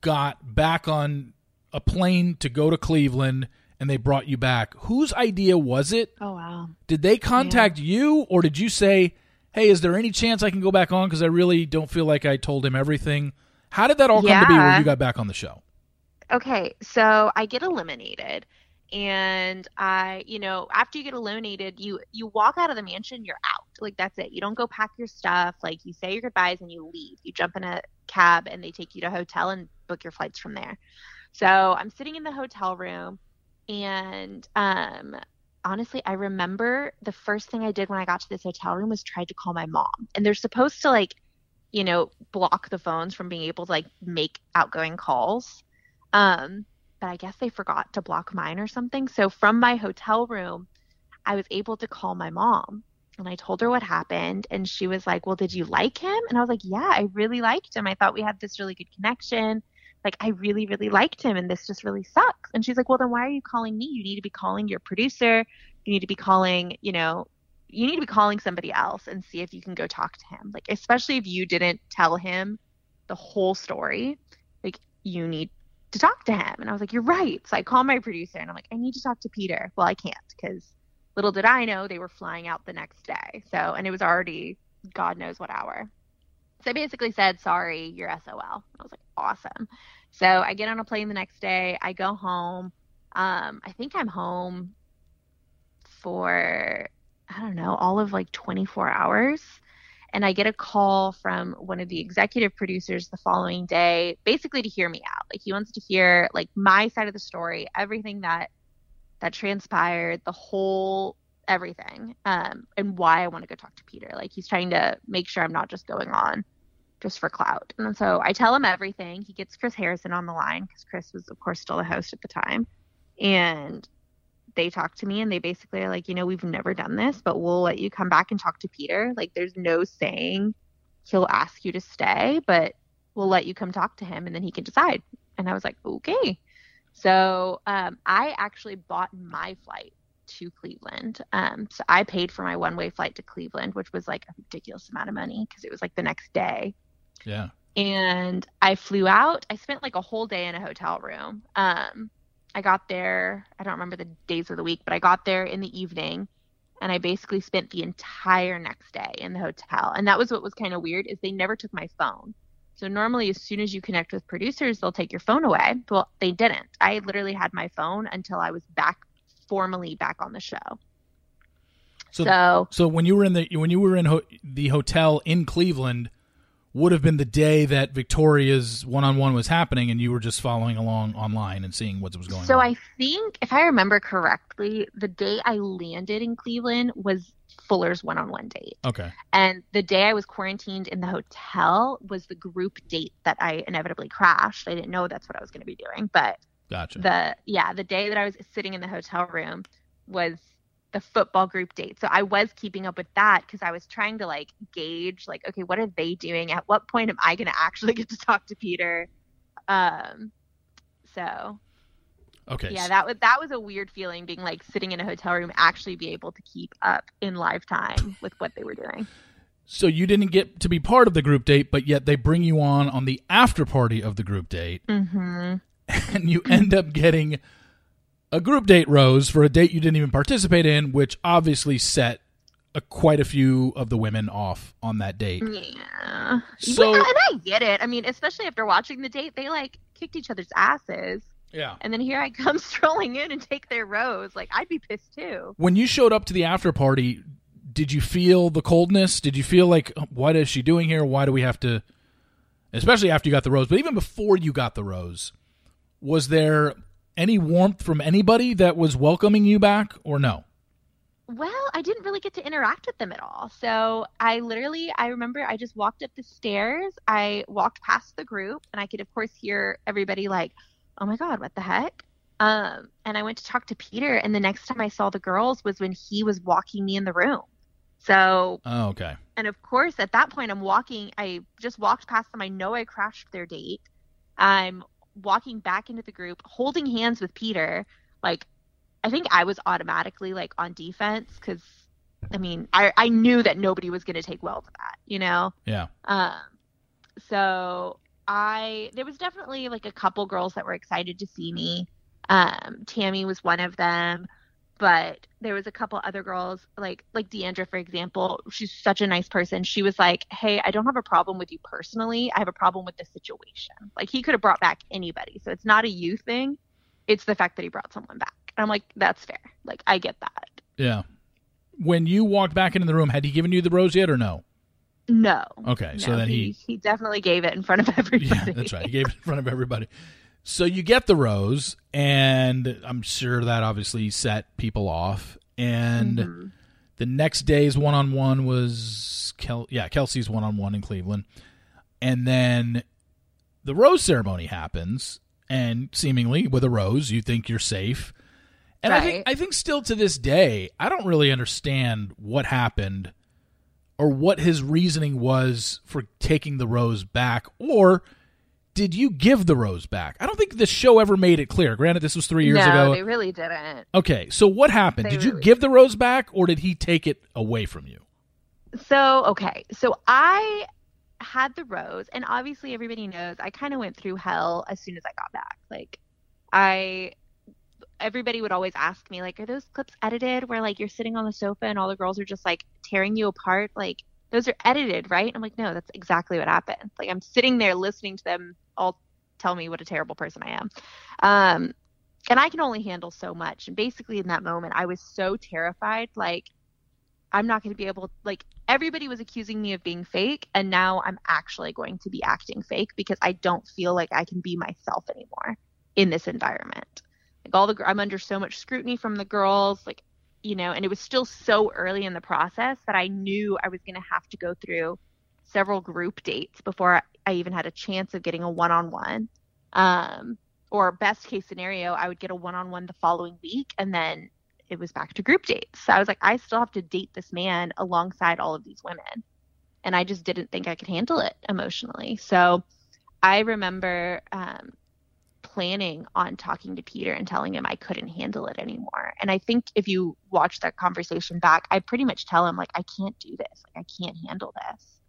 got back on a plane to go to Cleveland and they brought you back. Whose idea was it? Oh, wow. Did they contact you or did you say, "Hey, is there any chance I can go back on because I really don't feel like I told him everything?" How did that all come to be when you got back on the show? Okay, so I get eliminated and I, you know, after you get eliminated, you you walk out of the mansion, you're out. Like that's it. You don't go pack your stuff, like you say your goodbyes and you leave. You jump in a cab and they take you to a hotel and book your flights from there. So, I'm sitting in the hotel room and um honestly, I remember the first thing I did when I got to this hotel room was tried to call my mom. And they're supposed to like, you know, block the phones from being able to like make outgoing calls. Um, but I guess they forgot to block mine or something. So from my hotel room, I was able to call my mom and I told her what happened. And she was like, Well, did you like him? And I was like, Yeah, I really liked him. I thought we had this really good connection. Like, I really, really liked him. And this just really sucks. And she's like, Well, then why are you calling me? You need to be calling your producer. You need to be calling, you know, you need to be calling somebody else and see if you can go talk to him. Like, especially if you didn't tell him the whole story, like, you need to talk to him. And I was like, You're right. So I call my producer and I'm like, I need to talk to Peter. Well, I can't because little did I know they were flying out the next day. So, and it was already God knows what hour. So I basically said, Sorry, you're SOL. I was like, Awesome. So I get on a plane the next day. I go home. Um, I think I'm home for, I don't know, all of like 24 hours and I get a call from one of the executive producers the following day, basically to hear me out. Like he wants to hear like my side of the story, everything that that transpired, the whole everything, um, and why I want to go talk to Peter. Like he's trying to make sure I'm not just going on just for clout. And so I tell him everything. He gets Chris Harrison on the line because Chris was, of course, still the host at the time, and they talk to me and they basically are like, you know, we've never done this, but we'll let you come back and talk to Peter. Like, there's no saying he'll ask you to stay, but we'll let you come talk to him and then he can decide. And I was like, okay. So um, I actually bought my flight to Cleveland. Um, so I paid for my one way flight to Cleveland, which was like a ridiculous amount of money because it was like the next day Yeah. and I flew out. I spent like a whole day in a hotel room. Um, I got there. I don't remember the days of the week, but I got there in the evening, and I basically spent the entire next day in the hotel. And that was what was kind of weird is they never took my phone. So normally, as soon as you connect with producers, they'll take your phone away. Well, they didn't. I literally had my phone until I was back formally back on the show. So, So, so when you were in the when you were in ho- the hotel in Cleveland, would have been the day that Victoria's one on one was happening, and you were just following along online and seeing what was going so on. So I think if I remember correctly, the day I landed in Cleveland was Fuller's one-on-one date. okay, And the day I was quarantined in the hotel was the group date that I inevitably crashed. I didn't know that's what I was going to be doing, but gotcha. the yeah, the day that I was sitting in the hotel room was the football group date. So I was keeping up with that because I was trying to like gauge like okay, what are they doing? At what point am I going to actually get to talk to Peter? Um so okay, yeah, that was that was a weird feeling being like sitting in a hotel room actually be able to keep up in live time with what they were doing. so you didn't get to be part of the group date, but yet they bring you on on the after party of the group date, Mhm. and you end up getting a group date rose for a date you didn't even participate in, which obviously set a, quite a few of the women off on that date. Yeah. So- and I get it. I mean, especially after watching the date, they like kicked each other's asses. Yeah. And then here I come strolling in and take their rose. Like I'd be pissed too. When you showed up to the after party, did you feel the coldness? Did you feel like, what is she doing here? Why do we have to? Especially after you got the rose, but even before you got the rose, was there any warmth from anybody that was welcoming you back, or no? Well, I didn't really get to interact with them at all. So I literally, I remember I just walked up the stairs. I walked past the group, and I could, of course, hear everybody like, "Oh my god, what the heck?" Um, and I went to talk to Peter, and the next time I saw the girls was when he was walking me in the room. So Oh, okay. And of course, at that point, I'm walking. I just walked past them. I know I crashed their date. I'm walking back into the group, holding hands with Peter. Like, I think I was automatically like on defense because, I mean, I I knew that nobody was going to take well to that, you know. Yeah. Um, so I there was definitely like a couple girls that were excited to see me. Um, Tammy was one of them, but there was a couple other girls like like Deandra, for example. She's such a nice person. She was like, "Hey, I don't have a problem with you personally. I have a problem with the situation. Like he could have brought back anybody, so it's not a you thing. It's the fact that he brought someone back." And I'm like, "That's fair. Like I get that." Yeah. When you walked back into the room, had he given you the rose yet, or no? No. Okay, so No, then he he definitely gave it in front of everybody. Yeah, that's right. He gave it in front of everybody. So you get the rose, and I'm sure that obviously set people off. And Mhm. the next day's one on one was Kel- yeah Kelsey's one on one in Cleveland, and then the rose ceremony happens, and seemingly with a rose, you think you're safe. And I think I think still to this day, I don't really understand what happened or what his reasoning was for taking the rose back, or did you give the rose back? I don't think the show ever made it clear. Granted, this was three years no, ago. they really didn't. Okay, so what happened? They Did you really give the rose back, or did he take it away from you? So, okay. So I had the rose, and obviously everybody knows I kind of went through hell as soon as I got back. Like, I, everybody would always ask me, like, are those clips edited where, like, you're sitting on the sofa and all the girls are just, like, tearing you apart? Like, those are edited, right? I'm like, no, that's exactly what happened. Like, I'm sitting there listening to them all tell me what a terrible person I am. Um, and I can only handle so much. And basically, in that moment, I was so terrified, like, I'm not going to be able like everybody was accusing me of being fake and now I'm actually going to be acting fake because I don't feel like I can be myself anymore in this environment. Like all the I'm under so much scrutiny from the girls like you know and it was still so early in the process that I knew I was going to have to go through several group dates before I, even had a chance of getting a one-on-one. Um or best case scenario, I would get a one-on-one the following week and then it was back to group dates. So I was like, I still have to date this man alongside all of these women. And I just didn't think I could handle it emotionally. So I remember um, planning on talking to Peter and telling him I couldn't handle it anymore. And I think if you watch that conversation back, I pretty much tell him, like, I can't do this. Like, I can't handle this.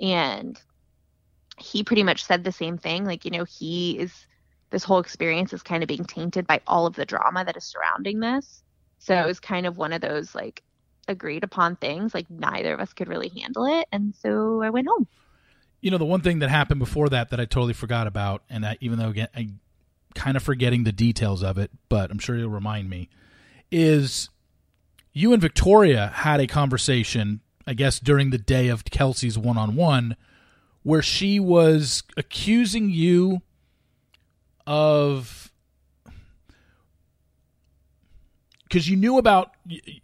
And he pretty much said the same thing. Like, you know, he is, this whole experience is kind of being tainted by all of the drama that is surrounding this. So it was kind of one of those like agreed upon things. Like neither of us could really handle it, and so I went home. You know, the one thing that happened before that that I totally forgot about, and I, even though again I kind of forgetting the details of it, but I'm sure you'll remind me, is you and Victoria had a conversation, I guess, during the day of Kelsey's one on one, where she was accusing you of because you knew about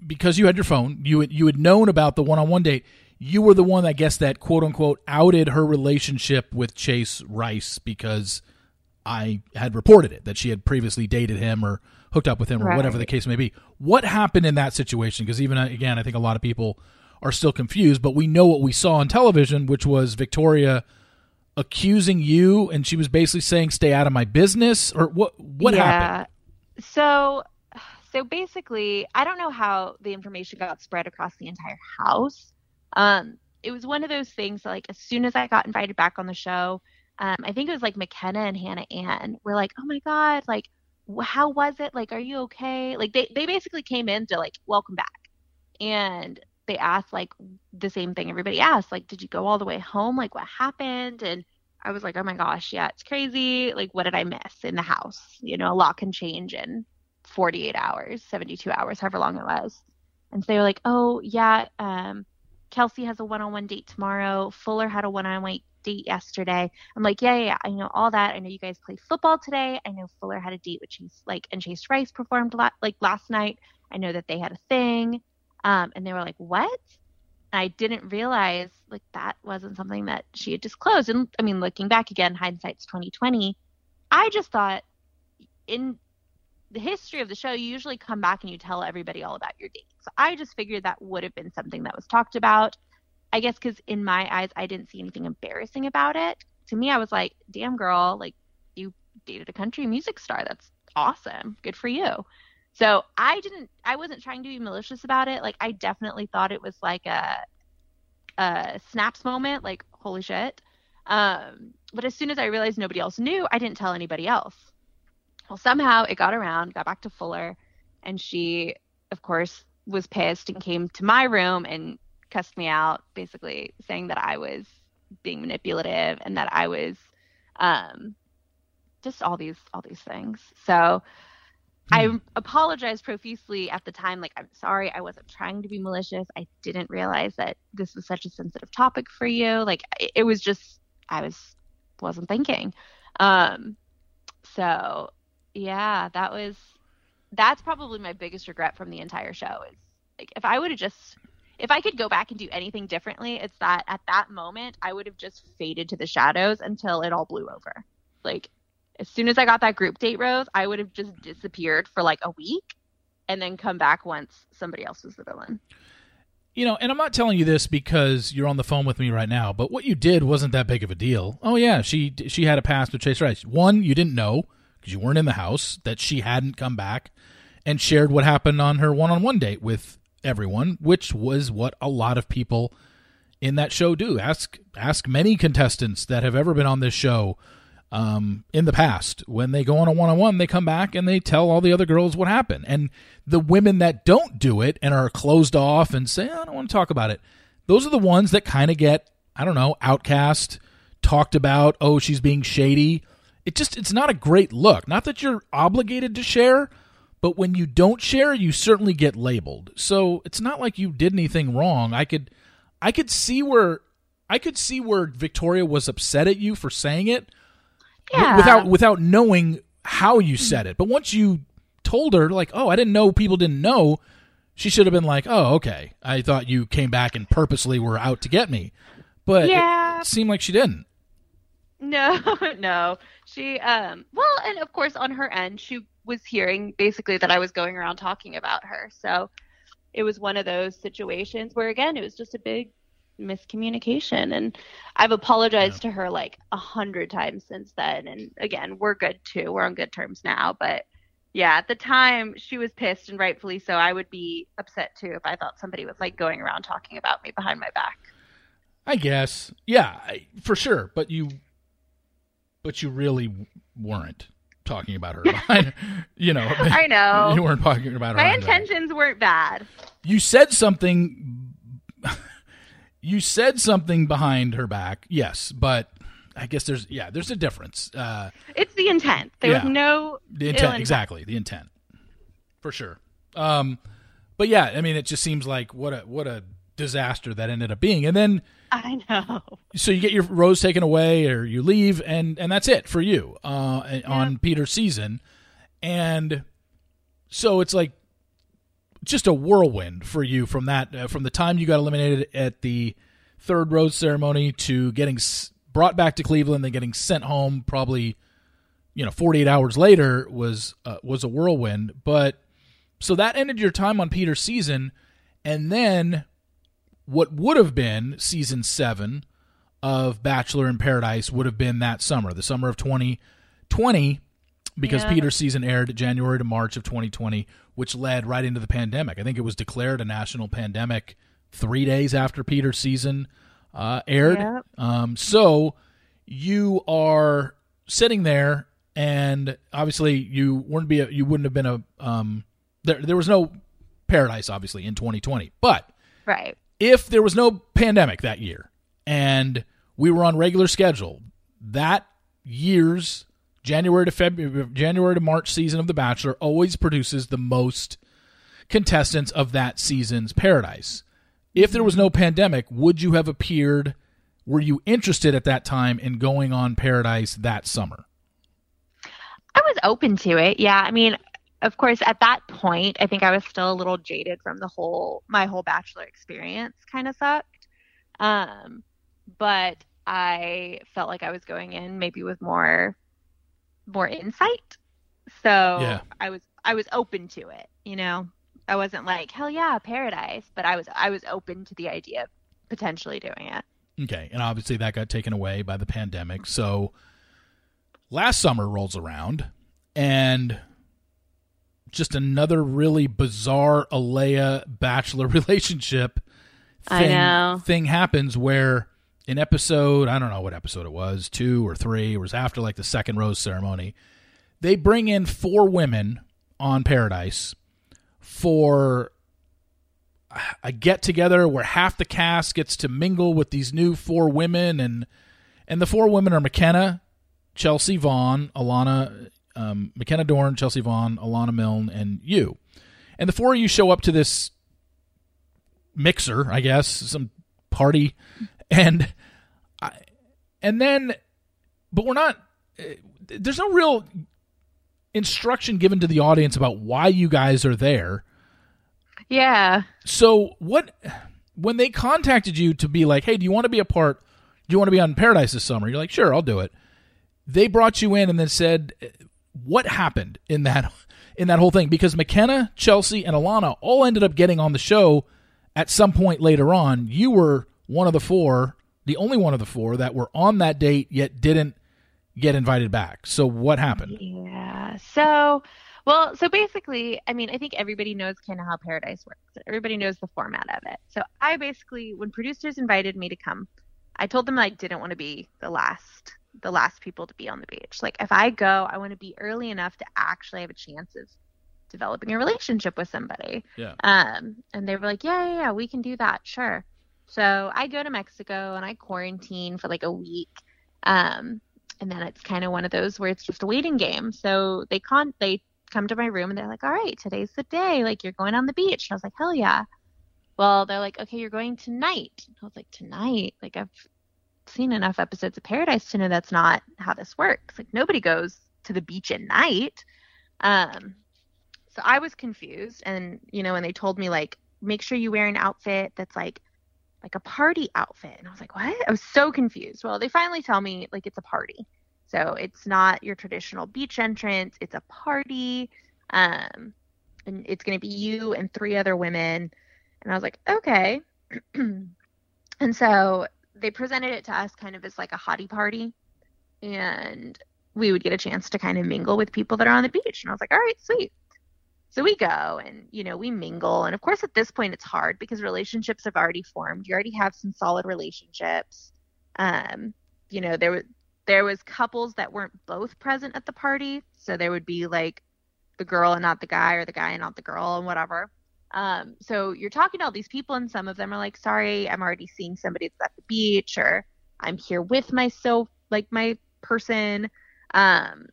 because you had your phone, you had, you had known about the one on one date. You were the one, I guess, that quote unquote outed her relationship with Chase Rice because I had reported it that she had previously dated him or hooked up with him or Right. whatever the case may be. What happened in that situation? Because even uh, again, I think a lot of people are still confused, but we know what we saw on television, which was Victoria accusing you, and she was basically saying, "Stay out of my business," or what? What happened? So, so basically, I don't know how the information got spread across the entire house. Um, it was one of those things. Like as soon as I got invited back on the show, um, I think it was like McKenna and Hannah Ann were like, "Oh my god, like, how was it? Like, are you okay?" Like they they basically came in to like welcome back, and they asked like the same thing everybody asked, like, "Did you go all the way home? Like, what happened?" And I was like, oh my gosh, yeah, it's crazy. Like, what did I miss in the house? You know, a lot can change in 48 hours, 72 hours, however long it was. And so they were like, oh, yeah, um, Kelsey has a one on one date tomorrow. Fuller had a one on one date yesterday. I'm like, yeah, yeah, yeah, I know all that. I know you guys play football today. I know Fuller had a date with Chase, like, and Chase Rice performed la- like last night. I know that they had a thing. Um, and they were like, what? I didn't realize like that wasn't something that she had disclosed. And I mean, looking back again, hindsight's twenty twenty. I just thought in the history of the show, you usually come back and you tell everybody all about your date. So I just figured that would have been something that was talked about. I guess because in my eyes, I didn't see anything embarrassing about it. To me, I was like, damn girl, like you dated a country music star. That's awesome. Good for you. So I didn't, I wasn't trying to be malicious about it. Like I definitely thought it was like a, a snaps moment, like holy shit. Um, but as soon as I realized nobody else knew, I didn't tell anybody else. Well, somehow it got around, got back to Fuller, and she, of course, was pissed and came to my room and cussed me out, basically saying that I was being manipulative and that I was um, just all these all these things. So I apologized profusely at the time. Like, I'm sorry, I wasn't trying to be malicious. I didn't realize that this was such a sensitive topic for you. Like, it, it was just, I was, wasn't thinking. Um, so yeah, that was, that's probably my biggest regret from the entire show is like, if I would have just, if I could go back and do anything differently, it's that at that moment, I would have just faded to the shadows until it all blew over. Like, as soon as I got that group date rose, I would have just disappeared for like a week and then come back once somebody else was the villain. You know, and I'm not telling you this because you're on the phone with me right now, but what you did wasn't that big of a deal. Oh yeah, she she had a past with Chase Rice. One, you didn't know because you weren't in the house that she hadn't come back and shared what happened on her one-on-one date with everyone, which was what a lot of people in that show do. Ask ask many contestants that have ever been on this show um, in the past. When they go on a one on one, they come back and they tell all the other girls what happened. And the women that don't do it and are closed off and say, I don't want to talk about it, those are the ones that kind of get, I don't know, outcast, talked about, oh, she's being shady. It just, it's not a great look. Not that you're obligated to share, but when you don't share, you certainly get labeled. So it's not like you did anything wrong. I could, I could see where, I could see where Victoria was upset at you for saying it, Yeah. without without knowing how you said it. But once you told her, like, oh, I didn't know people didn't know, she should have been like, oh, okay. I thought you came back and purposely were out to get me. But Yeah. it seemed like she didn't. No, no. She um well, and of course on her end, she was hearing basically that I was going around talking about her. So it was one of those situations where again, it was just a big miscommunication and I've apologized to her like a hundred times since then and again, we're good too. We're on good terms now, but yeah, at the time she was pissed and rightfully so. I would be upset too if I thought somebody was like going around talking about me behind my back. I guess. Yeah, I, for sure. But you, but you really weren't talking about her. behind- you know, I know. you weren't talking about her. My behind her back. intentions weren't bad. You said something. You said something behind her back. Yes, but I guess there's yeah, there's a difference. Uh, It's the intent. There Yeah. was no The intent, intent. exactly. The intent, for sure. Um, but yeah, I mean, it just seems like what a what a disaster that ended up being. And then I know. so you get your rose taken away or you leave and and that's it for you uh on Peter's season. And so it's like just a whirlwind for you from that uh, from the time you got eliminated at the third rose ceremony to getting s- brought back to Cleveland then getting sent home probably you know 48 hours later was uh, was a whirlwind but so that ended your time on Peter's season and then what would have been season 7 of Bachelor in Paradise would have been that summer the summer of 2020 because Yeah. Peter's season aired January to March of 2020 which led right into the pandemic I think it was declared a national pandemic 3 days after Peter's season uh, aired Yep. um, so you are sitting there, and obviously you wouldn't be a, you wouldn't have been a um, there. There was no paradise, obviously, in 2020. But Right. if there was no pandemic that year, and we were on regular schedule, that year's January to February, January to March season of The Bachelor always produces the most contestants of that season's paradise. If there was no pandemic, would you have appeared? Were you interested at that time in going on Paradise that summer? I was open to it. Yeah. I mean, of course, at that point, I think I was still a little jaded from the whole, my whole Bachelor experience kind of sucked. Um, but I felt like I was going in maybe with more, more insight. So Yeah. I was, I was open to it, you know? I wasn't like, hell yeah, paradise, but I was, I was open to the idea of potentially doing it. Okay, and obviously that got taken away by the pandemic. So last summer rolls around, and just another really bizarre Alayah Bachelor relationship I thing, know. thing happens where in episode I don't know what episode it was, two or three, it was after like the second rose ceremony. They bring in four women on Paradise for a get together where half the cast gets to mingle with these new four women and and the four women are McKenna, Chelsea Vaughn, Alana um, McKenna Dorn, Chelsea Vaughn, Alana Milne, and you. And the four of you show up to this mixer, I guess, some party, and I, and then, but we're not. uh, There's no real instruction given to the audience about why you guys are there. Yeah. So what when they contacted you to be like, "Hey, do you want to be a part? Do you want to be on Paradise this summer?" You're like, "Sure, I'll do it." They brought you in and then said, "What happened in that in that whole thing?" Because McKenna, Chelsea, and Alana all ended up getting on the show at some point later on. You were one of the four, the only one of the four that were on that date yet didn't get invited back. So what happened? Yeah. So, well, so basically, I mean, I think everybody knows kind of how Paradise works. Everybody knows the format of it. So I basically, when producers invited me to come, I told them I didn't want to be the last, the last people to be on the beach. Like if I go, I want to be early enough to actually have a chance of developing a relationship with somebody. Yeah. Um, and they were like, yeah, yeah, yeah, we can do that, sure. So I go to Mexico and I quarantine for like a week. Um, and then it's kind of one of those where it's just a waiting game. So they con they come to my room and they're like, "All right, today's the day. Like you're going on the beach." And I was like, "Hell yeah!" Well, they're like, "Okay, you're going tonight." I was like, "Tonight? Like I've seen enough episodes of Paradise to know that's not how this works. Like nobody goes to the beach at night." Um, so I was confused, and you know, when they told me like, make sure you wear an outfit that's like like a party outfit. And I was like, what? I was so confused. Well, they finally tell me like it's a party. So it's not your traditional beach entrance, it's a party. Um, and it's going to be you and three other women. And I was like, okay. and so they presented it to us kind of as like a hottie party. And we would get a chance to kind of mingle with people that are on the beach. And I was like, all right, sweet. So we go and, you know, we mingle. And of course, at this point, it's hard because relationships have already formed. You already have some solid relationships. Um, you know, there were, there was couples that weren't both present at the party. So there would be like the girl and not the guy or the guy and not the girl and whatever. Um, so you're talking to all these people and some of them are like, sorry, I'm already seeing somebody that's at the beach or I'm here with my so like my person. Um,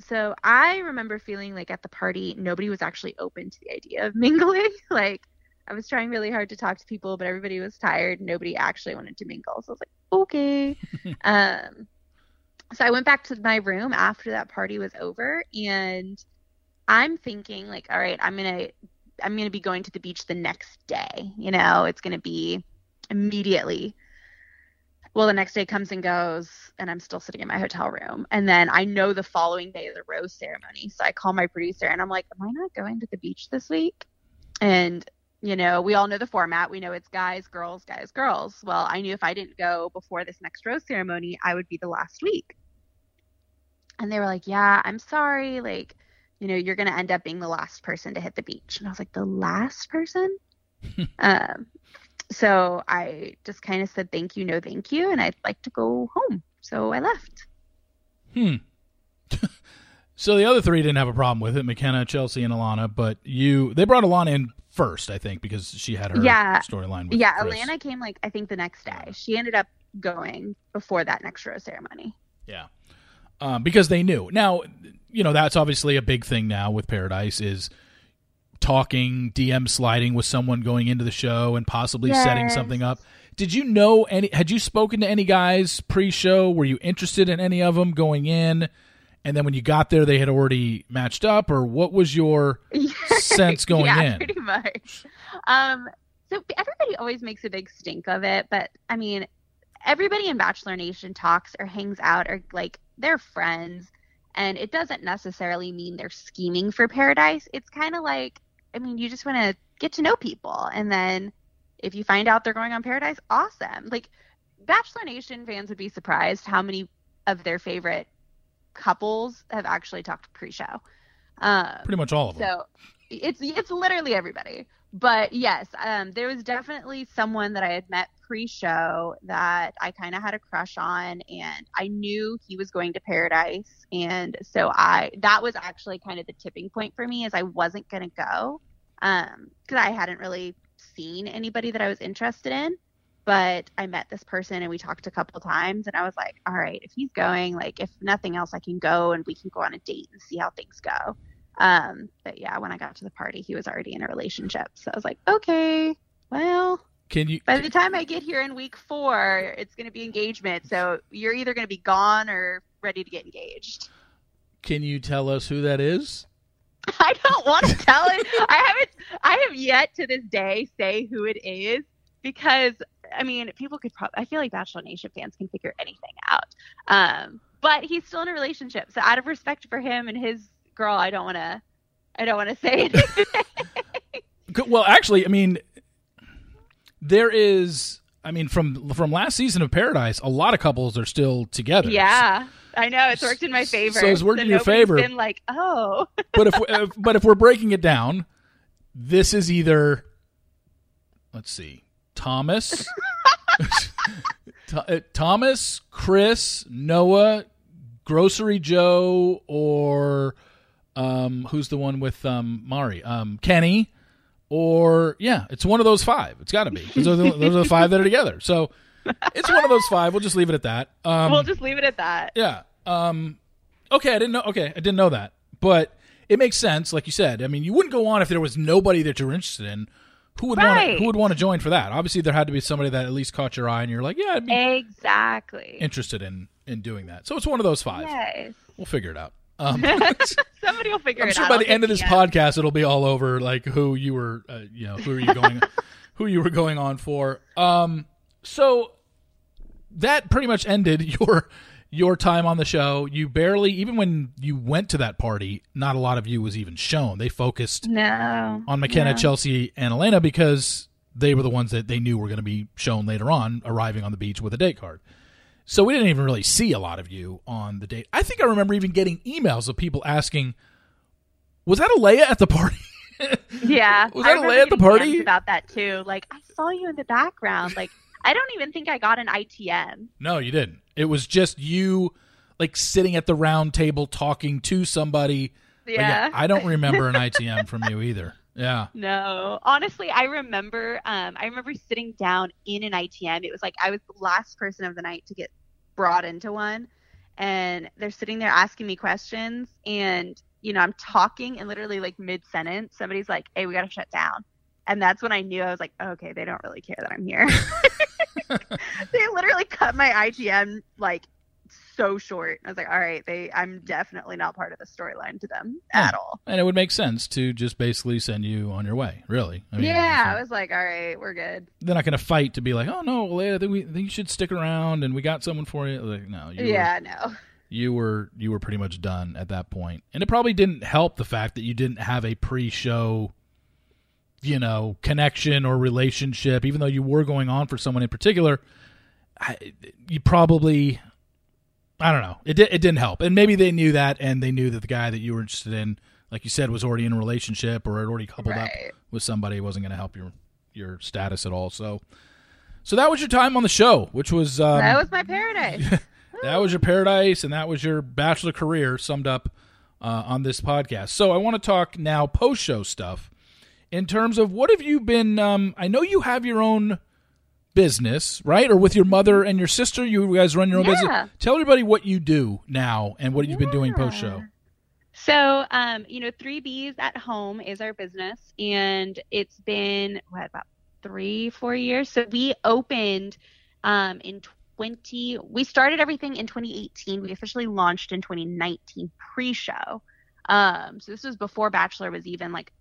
so I remember feeling like at the party, nobody was actually open to the idea of mingling. like, I was trying really hard to talk to people, but everybody was tired. Nobody actually wanted to mingle. So I was like, okay. um, so I went back to my room after that party was over, and I'm thinking like, all right, I'm gonna I'm gonna be going to the beach the next day. You know, it's gonna be immediately. Well, the next day comes and goes, and I'm still sitting in my hotel room. And then I know the following day is the rose ceremony. So I call my producer and I'm like, Am I not going to the beach this week? And, you know, we all know the format. We know it's guys, girls, guys, girls. Well, I knew if I didn't go before this next rose ceremony, I would be the last week. And they were like, Yeah, I'm sorry. Like, you know, you're going to end up being the last person to hit the beach. And I was like, The last person? um, so I just kind of said thank you, no thank you, and I'd like to go home. So I left. Hmm. so the other three didn't have a problem with it, McKenna, Chelsea, and Alana, but you they brought Alana in first, I think, because she had her Yeah. storyline Yeah, Chris. Alana came like I think the next day. She ended up going before that next rose ceremony. Yeah. Um, because they knew. Now, you know, that's obviously a big thing now with Paradise is talking, DM sliding with someone going into the show and possibly setting something up. Did you know any had you spoken to any guys pre-show? Were you interested in any of them going in? And then when you got there they had already matched up or what was your sense going yeah, in? pretty much. Um, so everybody always makes a big stink of it, but I mean, everybody in Bachelor Nation talks or hangs out or like they're friends, and it doesn't necessarily mean they're scheming for paradise. It's kind of like, I mean, you just want to get to know people, and then if you find out they're going on paradise, awesome. Like Bachelor Nation fans would be surprised how many of their favorite couples have actually talked pre-show. Um, Pretty much all of them. so it's it's literally everybody. But yes, um, there was definitely someone that I had met pre-show that I kind of had a crush on, and I knew he was going to Paradise, and so I that was actually kind of the tipping point for me, is I wasn't gonna go, um, because I hadn't really seen anybody that I was interested in. But I met this person and we talked a couple times, and I was like, all right, if he's going, like if nothing else, I can go and we can go on a date and see how things go. Um, but yeah, when I got to the party, he was already in a relationship. So I was like, okay, well, Can you by the time I get here in week four, it's going to be engagement. So you're either going to be gone or ready to get engaged. can you tell us who that is? I don't want to tell it. I haven't, I have yet to this day say who it is because, I mean, people could probably, I feel like Bachelor Nation fans can figure anything out. Um, but he's still in a relationship. So out of respect for him and his girl, I don't want to, I don't want to say anything. Well, actually, I mean, there is. I mean, from from last season of Paradise, a lot of couples are still together. Yeah, I know it's worked in my favor. So it's worked in your favor. Been like, oh, but if, if but if we're breaking it down, this is either let's see, Thomas, uh, Thomas, Chris, Noah, Grocery Joe, or um, who's the one with um, Mari, um, Kenny, or yeah, it's one of those five. It's got to be. Those are, the, those are the five that are together. So it's one of those five. We'll just leave it at that. Um, we'll just leave it at that. yeah. Um, okay, I didn't know. Okay, I didn't know that, but it makes sense. Like you said, I mean, you wouldn't go on if there was nobody that you're interested in. Who would want? Right. Who would want to join for that? Obviously, there had to be somebody that at least caught your eye, and you're like, yeah, I'd be Exactly. interested in in doing that. So it's one of those five. Yes. We'll figure it out. Um, Somebody will figure it out. I'm it sure out. by I'll the end of this DM. podcast, it'll be all over, like who you were, uh, you know, who are you going, who you were going on for. Um, so that pretty much ended your your time on the show. You barely, even when you went to that party, not a lot of you was even shown. They focused No. on McKenna, no. Chelsea, and Elena because they were the ones that they knew were going to be shown later on, arriving on the beach with a date card. So we didn't even really see a lot of you on the date. I think I remember even getting emails of people asking, "Was that Alayah at the party?" Yeah. Was that Alayah at the party? About that too. Like I saw you in the background. Like I don't even think I got an ITM. no, you didn't. It was just you, like sitting at the round table talking to somebody. But Yeah. I don't remember an ITM from you either. Yeah. No, honestly, I remember. Um, I remember sitting down in an ITM. It was like I was the last person of the night to get brought into one, and they're sitting there asking me questions and you know, I'm talking and literally like mid sentence, somebody's like, Hey, we gotta shut down. And that's when I knew I was like, oh, okay, they don't really care that I'm here. they literally cut my ITM like so short. I was like, all right, they I'm definitely not part of the storyline to them Yeah. at all. And it would make sense to just basically send you on your way, really. I mean, yeah, I was like, all right, we're good. they're not going to fight to be like, oh no, I think, we, you should stick around and we got someone for you. Like, no, you were, yeah, no. you were you were pretty much done at that point, and it probably didn't help the fact that you didn't have a pre-show, you know, connection or relationship, even though you were going on for someone in particular. I, you probably, I don't know, it di- it didn't help, and maybe they knew that, and they knew that the guy that you were interested in, like you said, was already in a relationship or had already coupled up with somebody it wasn't going to help your your status at all. So, so that was your time on the show, which was um, that was my paradise. that was your paradise, and that was your bachelor career summed up uh, on this podcast. So I want to talk now post show stuff in terms of what have you been. Um, I know you have your own business, right? Or with your mother and your sister, you guys run your own Yeah. business. Tell everybody what you do now and what you've been doing post show. So, um, you know, Three Bees at Home is our business, and it's been what about three, four years. So we opened um, in 20. We started everything in 2018. We officially launched in 2019 pre-show. Um, so this was before Bachelor was even like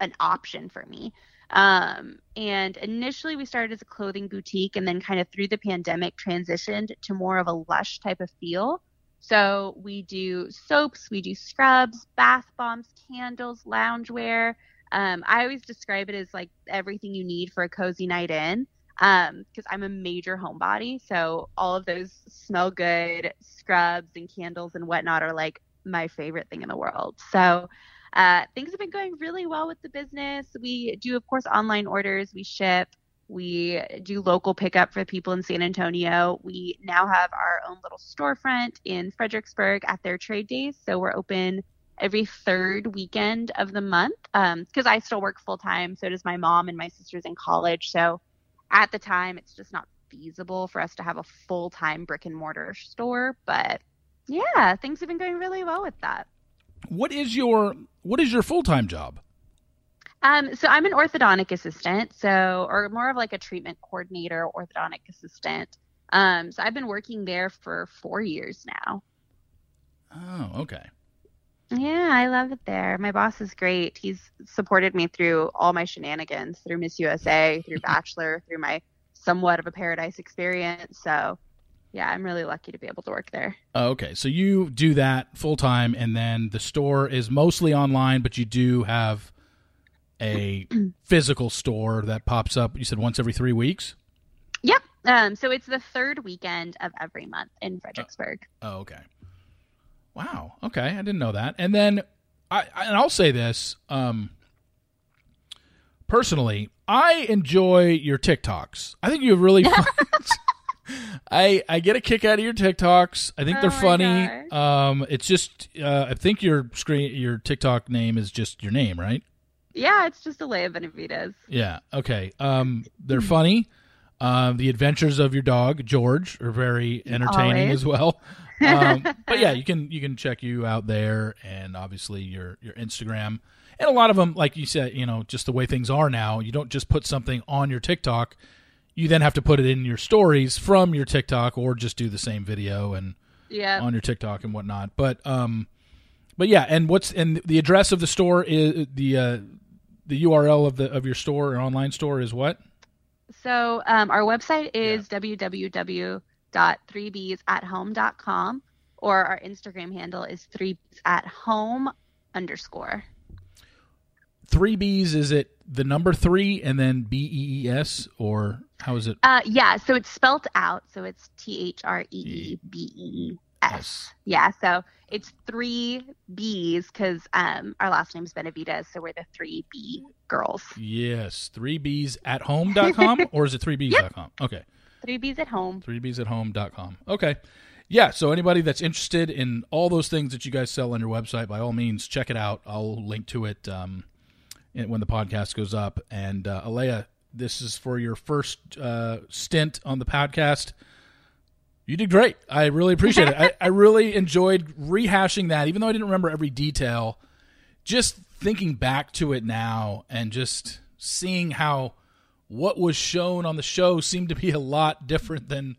an option for me. Um, and initially we started as a clothing boutique, and then kind of through the pandemic transitioned to more of a lush type of feel. So we do soaps, we do scrubs, bath bombs, candles, loungewear. Um, I always describe it as like everything you need for a cozy night in because I'm a major homebody. So all of those smell good scrubs and candles and whatnot are like my favorite thing in the world. So uh, things have been going really well with the business. We do, of course, online orders. We ship. We do local pickup for people in San Antonio. We now have our own little storefront in Fredericksburg at their trade days. So we're open every third weekend of the month because I still work full time. So does my mom and my sister's in college. So at the time, it's just not feasible for us to have a full time brick and mortar store. But yeah, things have been going really well with that. What is your what is your full time job? Um, so I'm an orthodontic assistant, so or more of like a treatment coordinator, orthodontic assistant. Um, so I've been working there for four years now. Oh, okay. Yeah, I love it there. My boss is great. He's supported me through all my shenanigans, through Miss USA, through Bachelor, through my somewhat of a paradise experience. So, yeah, I'm really lucky to be able to work there. Oh, okay. So you do that full time, and then the store is mostly online, but you do have a physical store that pops up. You said once every three weeks. Yep. Um, so it's the third weekend of every month in Fredericksburg. Oh, okay. Wow. Okay, I didn't know that. And then, I and I'll say this. Um, personally, I enjoy your TikToks. I think you have really. Fun, I I get a kick out of your TikToks. I think Oh they're funny. Um, it's just uh, I think your screen your TikTok name is just your name, right? Yeah, it's just Alayah of Benavidez. Yeah. Okay. Um, they're funny. Um, the adventures of your dog George are very entertaining Always. as well. Um, but yeah, you can you can check you out there, and obviously your your Instagram, and a lot of them, like you said, you know, just the way things are now, you don't just put something on your TikTok. You then have to put it in your stories from your TikTok, or just do the same video and Yeah. on your TikTok and whatnot. But um, but yeah, and what's and the address of the store is the uh, the URL of the of your store or online store is what? So um, our website is www.3bsathome.com or our Instagram handle is 3 at home underscore. Three B's is it the number three and then B E E S or how is it? Uh, yeah, so it's spelt out. So it's T H R E E B E S. Yeah, so it's three B's because um, our last name is Benavidez, so we're the three B girls. Yes, three B's at home.com or is it three B's dot com? Okay. Three B's at home. 3b's at home.com. Okay. Yeah, so anybody that's interested in all those things that you guys sell on your website, by all means, check it out. I'll link to it um, when the podcast goes up. And uh, Alayah, this is for your first uh, stint on the podcast. You did great. I really appreciate it. I, I really enjoyed rehashing that, even though I didn't remember every detail. Just thinking back to it now and just seeing how what was shown on the show seemed to be a lot different than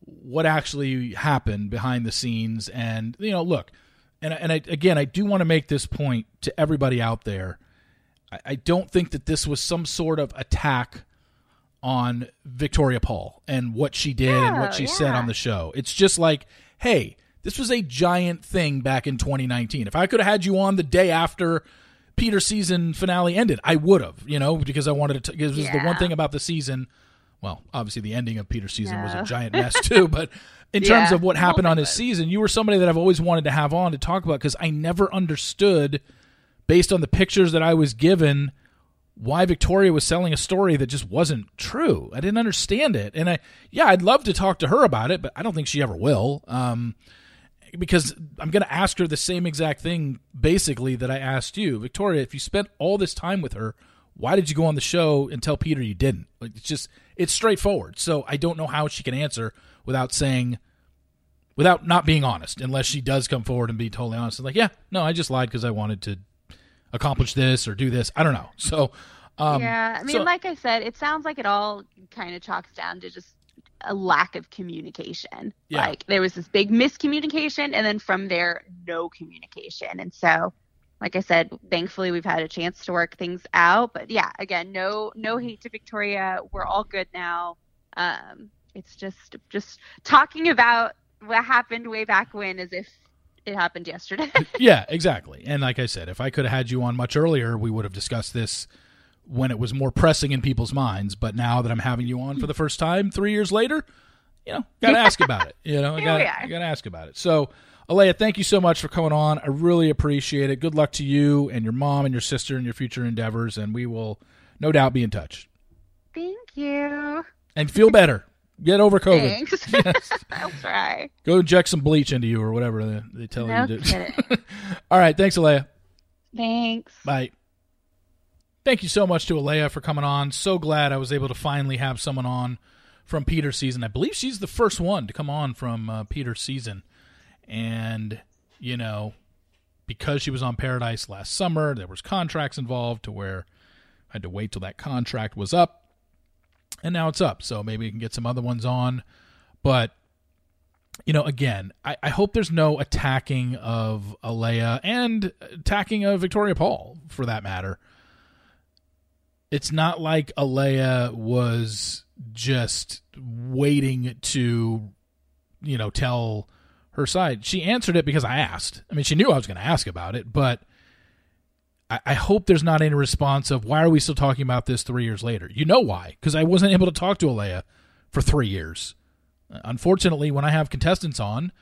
what actually happened behind the scenes. And you know, look, and and I, again, I do want to make this point to everybody out there. I, I don't think that this was some sort of attack on Victoria Paul and what she did and what she No, said on the show. It's just like, hey, this was a giant thing back in 2019. If I could have had you on the day after Peter season finale ended, I would have, you know, because I wanted to. Because is the one thing about the season. Well, obviously the ending of Peter's season was a giant mess too, but in terms of what oh happened on his season, you were somebody that I've always wanted to have on to talk about because I never understood, based on the pictures that I was given, why Victoria was selling a story that just wasn't true. I didn't understand it, and I yeah, I'd love to talk to her about it, but I don't think she ever will. Um, because I'm going to ask her the same exact thing, basically, that I asked you, Victoria. If you spent all this time with her, why did you go on the show and tell Peter you didn't? Like, it's just it's straightforward. So I don't know how she can answer without saying, without not being honest, unless she does come forward and be totally honest. Like, yeah, no, I just lied because I wanted to accomplish this or do this. I don't know. So, um, yeah, I mean, so- like I said, it sounds like it all kind of chalks down to just a lack of communication. Yeah. Like there was this big miscommunication, and then from there, no communication. And so, like I said, thankfully we've had a chance to work things out. But yeah, again, no no hate to Victoria. We're all good now. Um, it's just just talking about what happened way back when, as if it happened yesterday. yeah, exactly. And like I said, if I could have had you on much earlier, we would have discussed this when it was more pressing in people's minds. But now that I'm having you on for the first time three years later, you know, got to ask about it. You know, I got to ask about it. So, Alayah, thank you so much for coming on. I really appreciate it. Good luck to you and your mom and your sister and your future endeavors. And we will no doubt be in touch. Thank you. And feel better. Get over COVID. Thanks. Yes. I'll try. Go inject some bleach into you or whatever they, they tell No you to do. All right. Thanks, Alayah. Thanks. Bye. Thank you so much to Alayah for coming on. So glad I was able to finally have someone on from Peter's season. I believe she's the first one to come on from uh, Peter's season. And, you know, because she was on Paradise last summer, there was contracts involved to where I had to wait till that contract was up. And now it's up. So maybe we can get some other ones on. But you know, again, I, I hope there's no attacking of Alayah and attacking of Victoria Paul for that matter. It's not like Alayah was just waiting to, you know, tell her side. She answered it because I asked. I mean, she knew I was going to ask about it, but I, I hope there's not any response of why are we still talking about this three years later? You know why? Because I wasn't able to talk to Alayah for three years. Unfortunately, when I have contestants on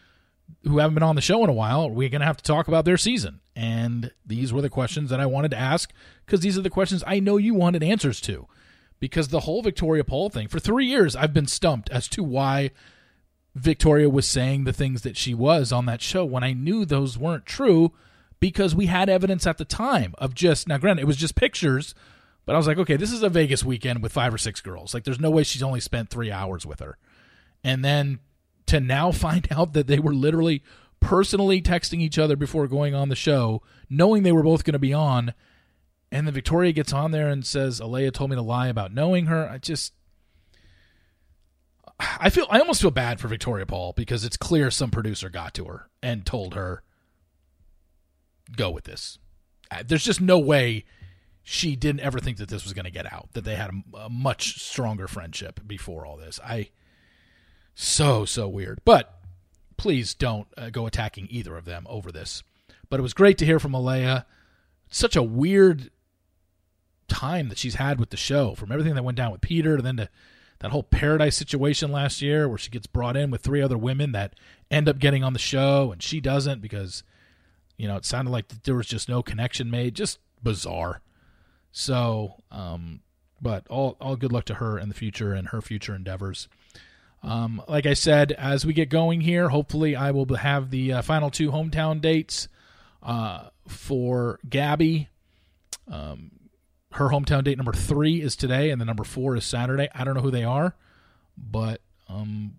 who haven't been on the show in a while, we're going to have to talk about their season. And these were the questions that I wanted to ask because these are the questions I know you wanted answers to. Because the whole Victoria Paul thing, for three years, I've been stumped as to why Victoria was saying the things that she was on that show when I knew those weren't true because we had evidence at the time of just, now granted, it was just pictures, but I was like, okay, this is a Vegas weekend with five or six girls. Like, there's no way she's only spent three hours with her and then to now find out that they were literally personally texting each other before going on the show, knowing they were both going to be on, and then Victoria gets on there and says, "Alayah told me to lie about knowing her." I just, I feel, I almost feel bad for Victoria Paul because it's clear some producer got to her and told her, "Go with this." Uh, There's just no way she didn't ever think that this was going to get out. That they had a, a much stronger friendship before all this. I so so weird but please don't uh, go attacking either of them over this but it was great to hear from Alayah such a weird time that she's had with the show from everything that went down with peter and then to that whole paradise situation last year where she gets brought in with three other women that end up getting on the show and she doesn't because you know it sounded like there was just no connection made just bizarre so um but all all good luck to her in the future and her future endeavors um, like I said, as we get going here, hopefully I will have the uh, final two hometown dates uh, for Gabby. Um, her hometown date number three is today, and the number four is Saturday. I don't know who they are, but um,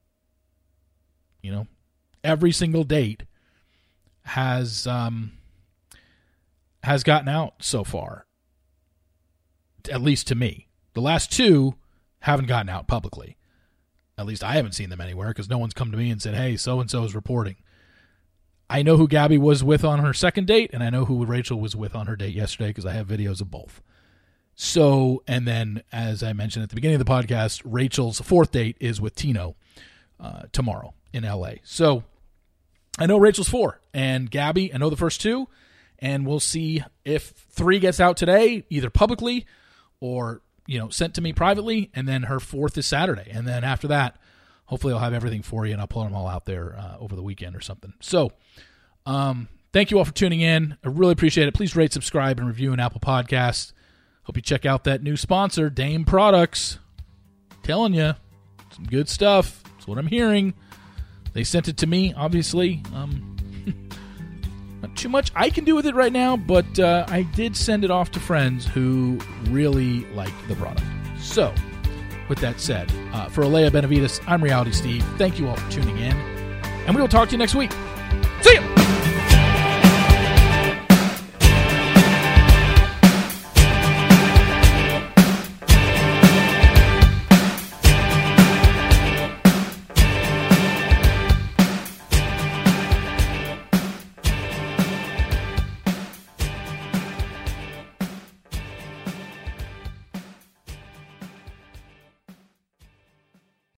You know, every single date has um, has gotten out so far. At least to me, the last two haven't gotten out publicly. At least I haven't seen them anywhere because no one's come to me and said, "Hey, so and so is reporting." I know who Gabby was with on her second date, and I know who Rachel was with on her date yesterday because I have videos of both. So, and then as I mentioned at the beginning of the podcast, Rachel's fourth date is with Tino uh, tomorrow in LA. So, I know Rachel's four, and Gabby, I know the first two, and we'll see if three gets out today, either publicly or you know sent to me privately, and then her fourth is Saturday, and then after that, hopefully I'll have everything for you, and I'll pull them all out there uh, over the weekend or something. So, um, thank you all for tuning in. I really appreciate it. Please rate, subscribe, and review an Apple Podcast. Hope you check out that new sponsor, Dame Products. telling you, some good stuff. That's what I'm hearing. They sent it to me, obviously. Um, not too much I can do with it right now, but uh, I did send it off to friends who really like the product. So, with that said, uh, for Alayah Benavidez, I'm Reality Steve. Thank you all for tuning in, and we will talk to you next week. See you!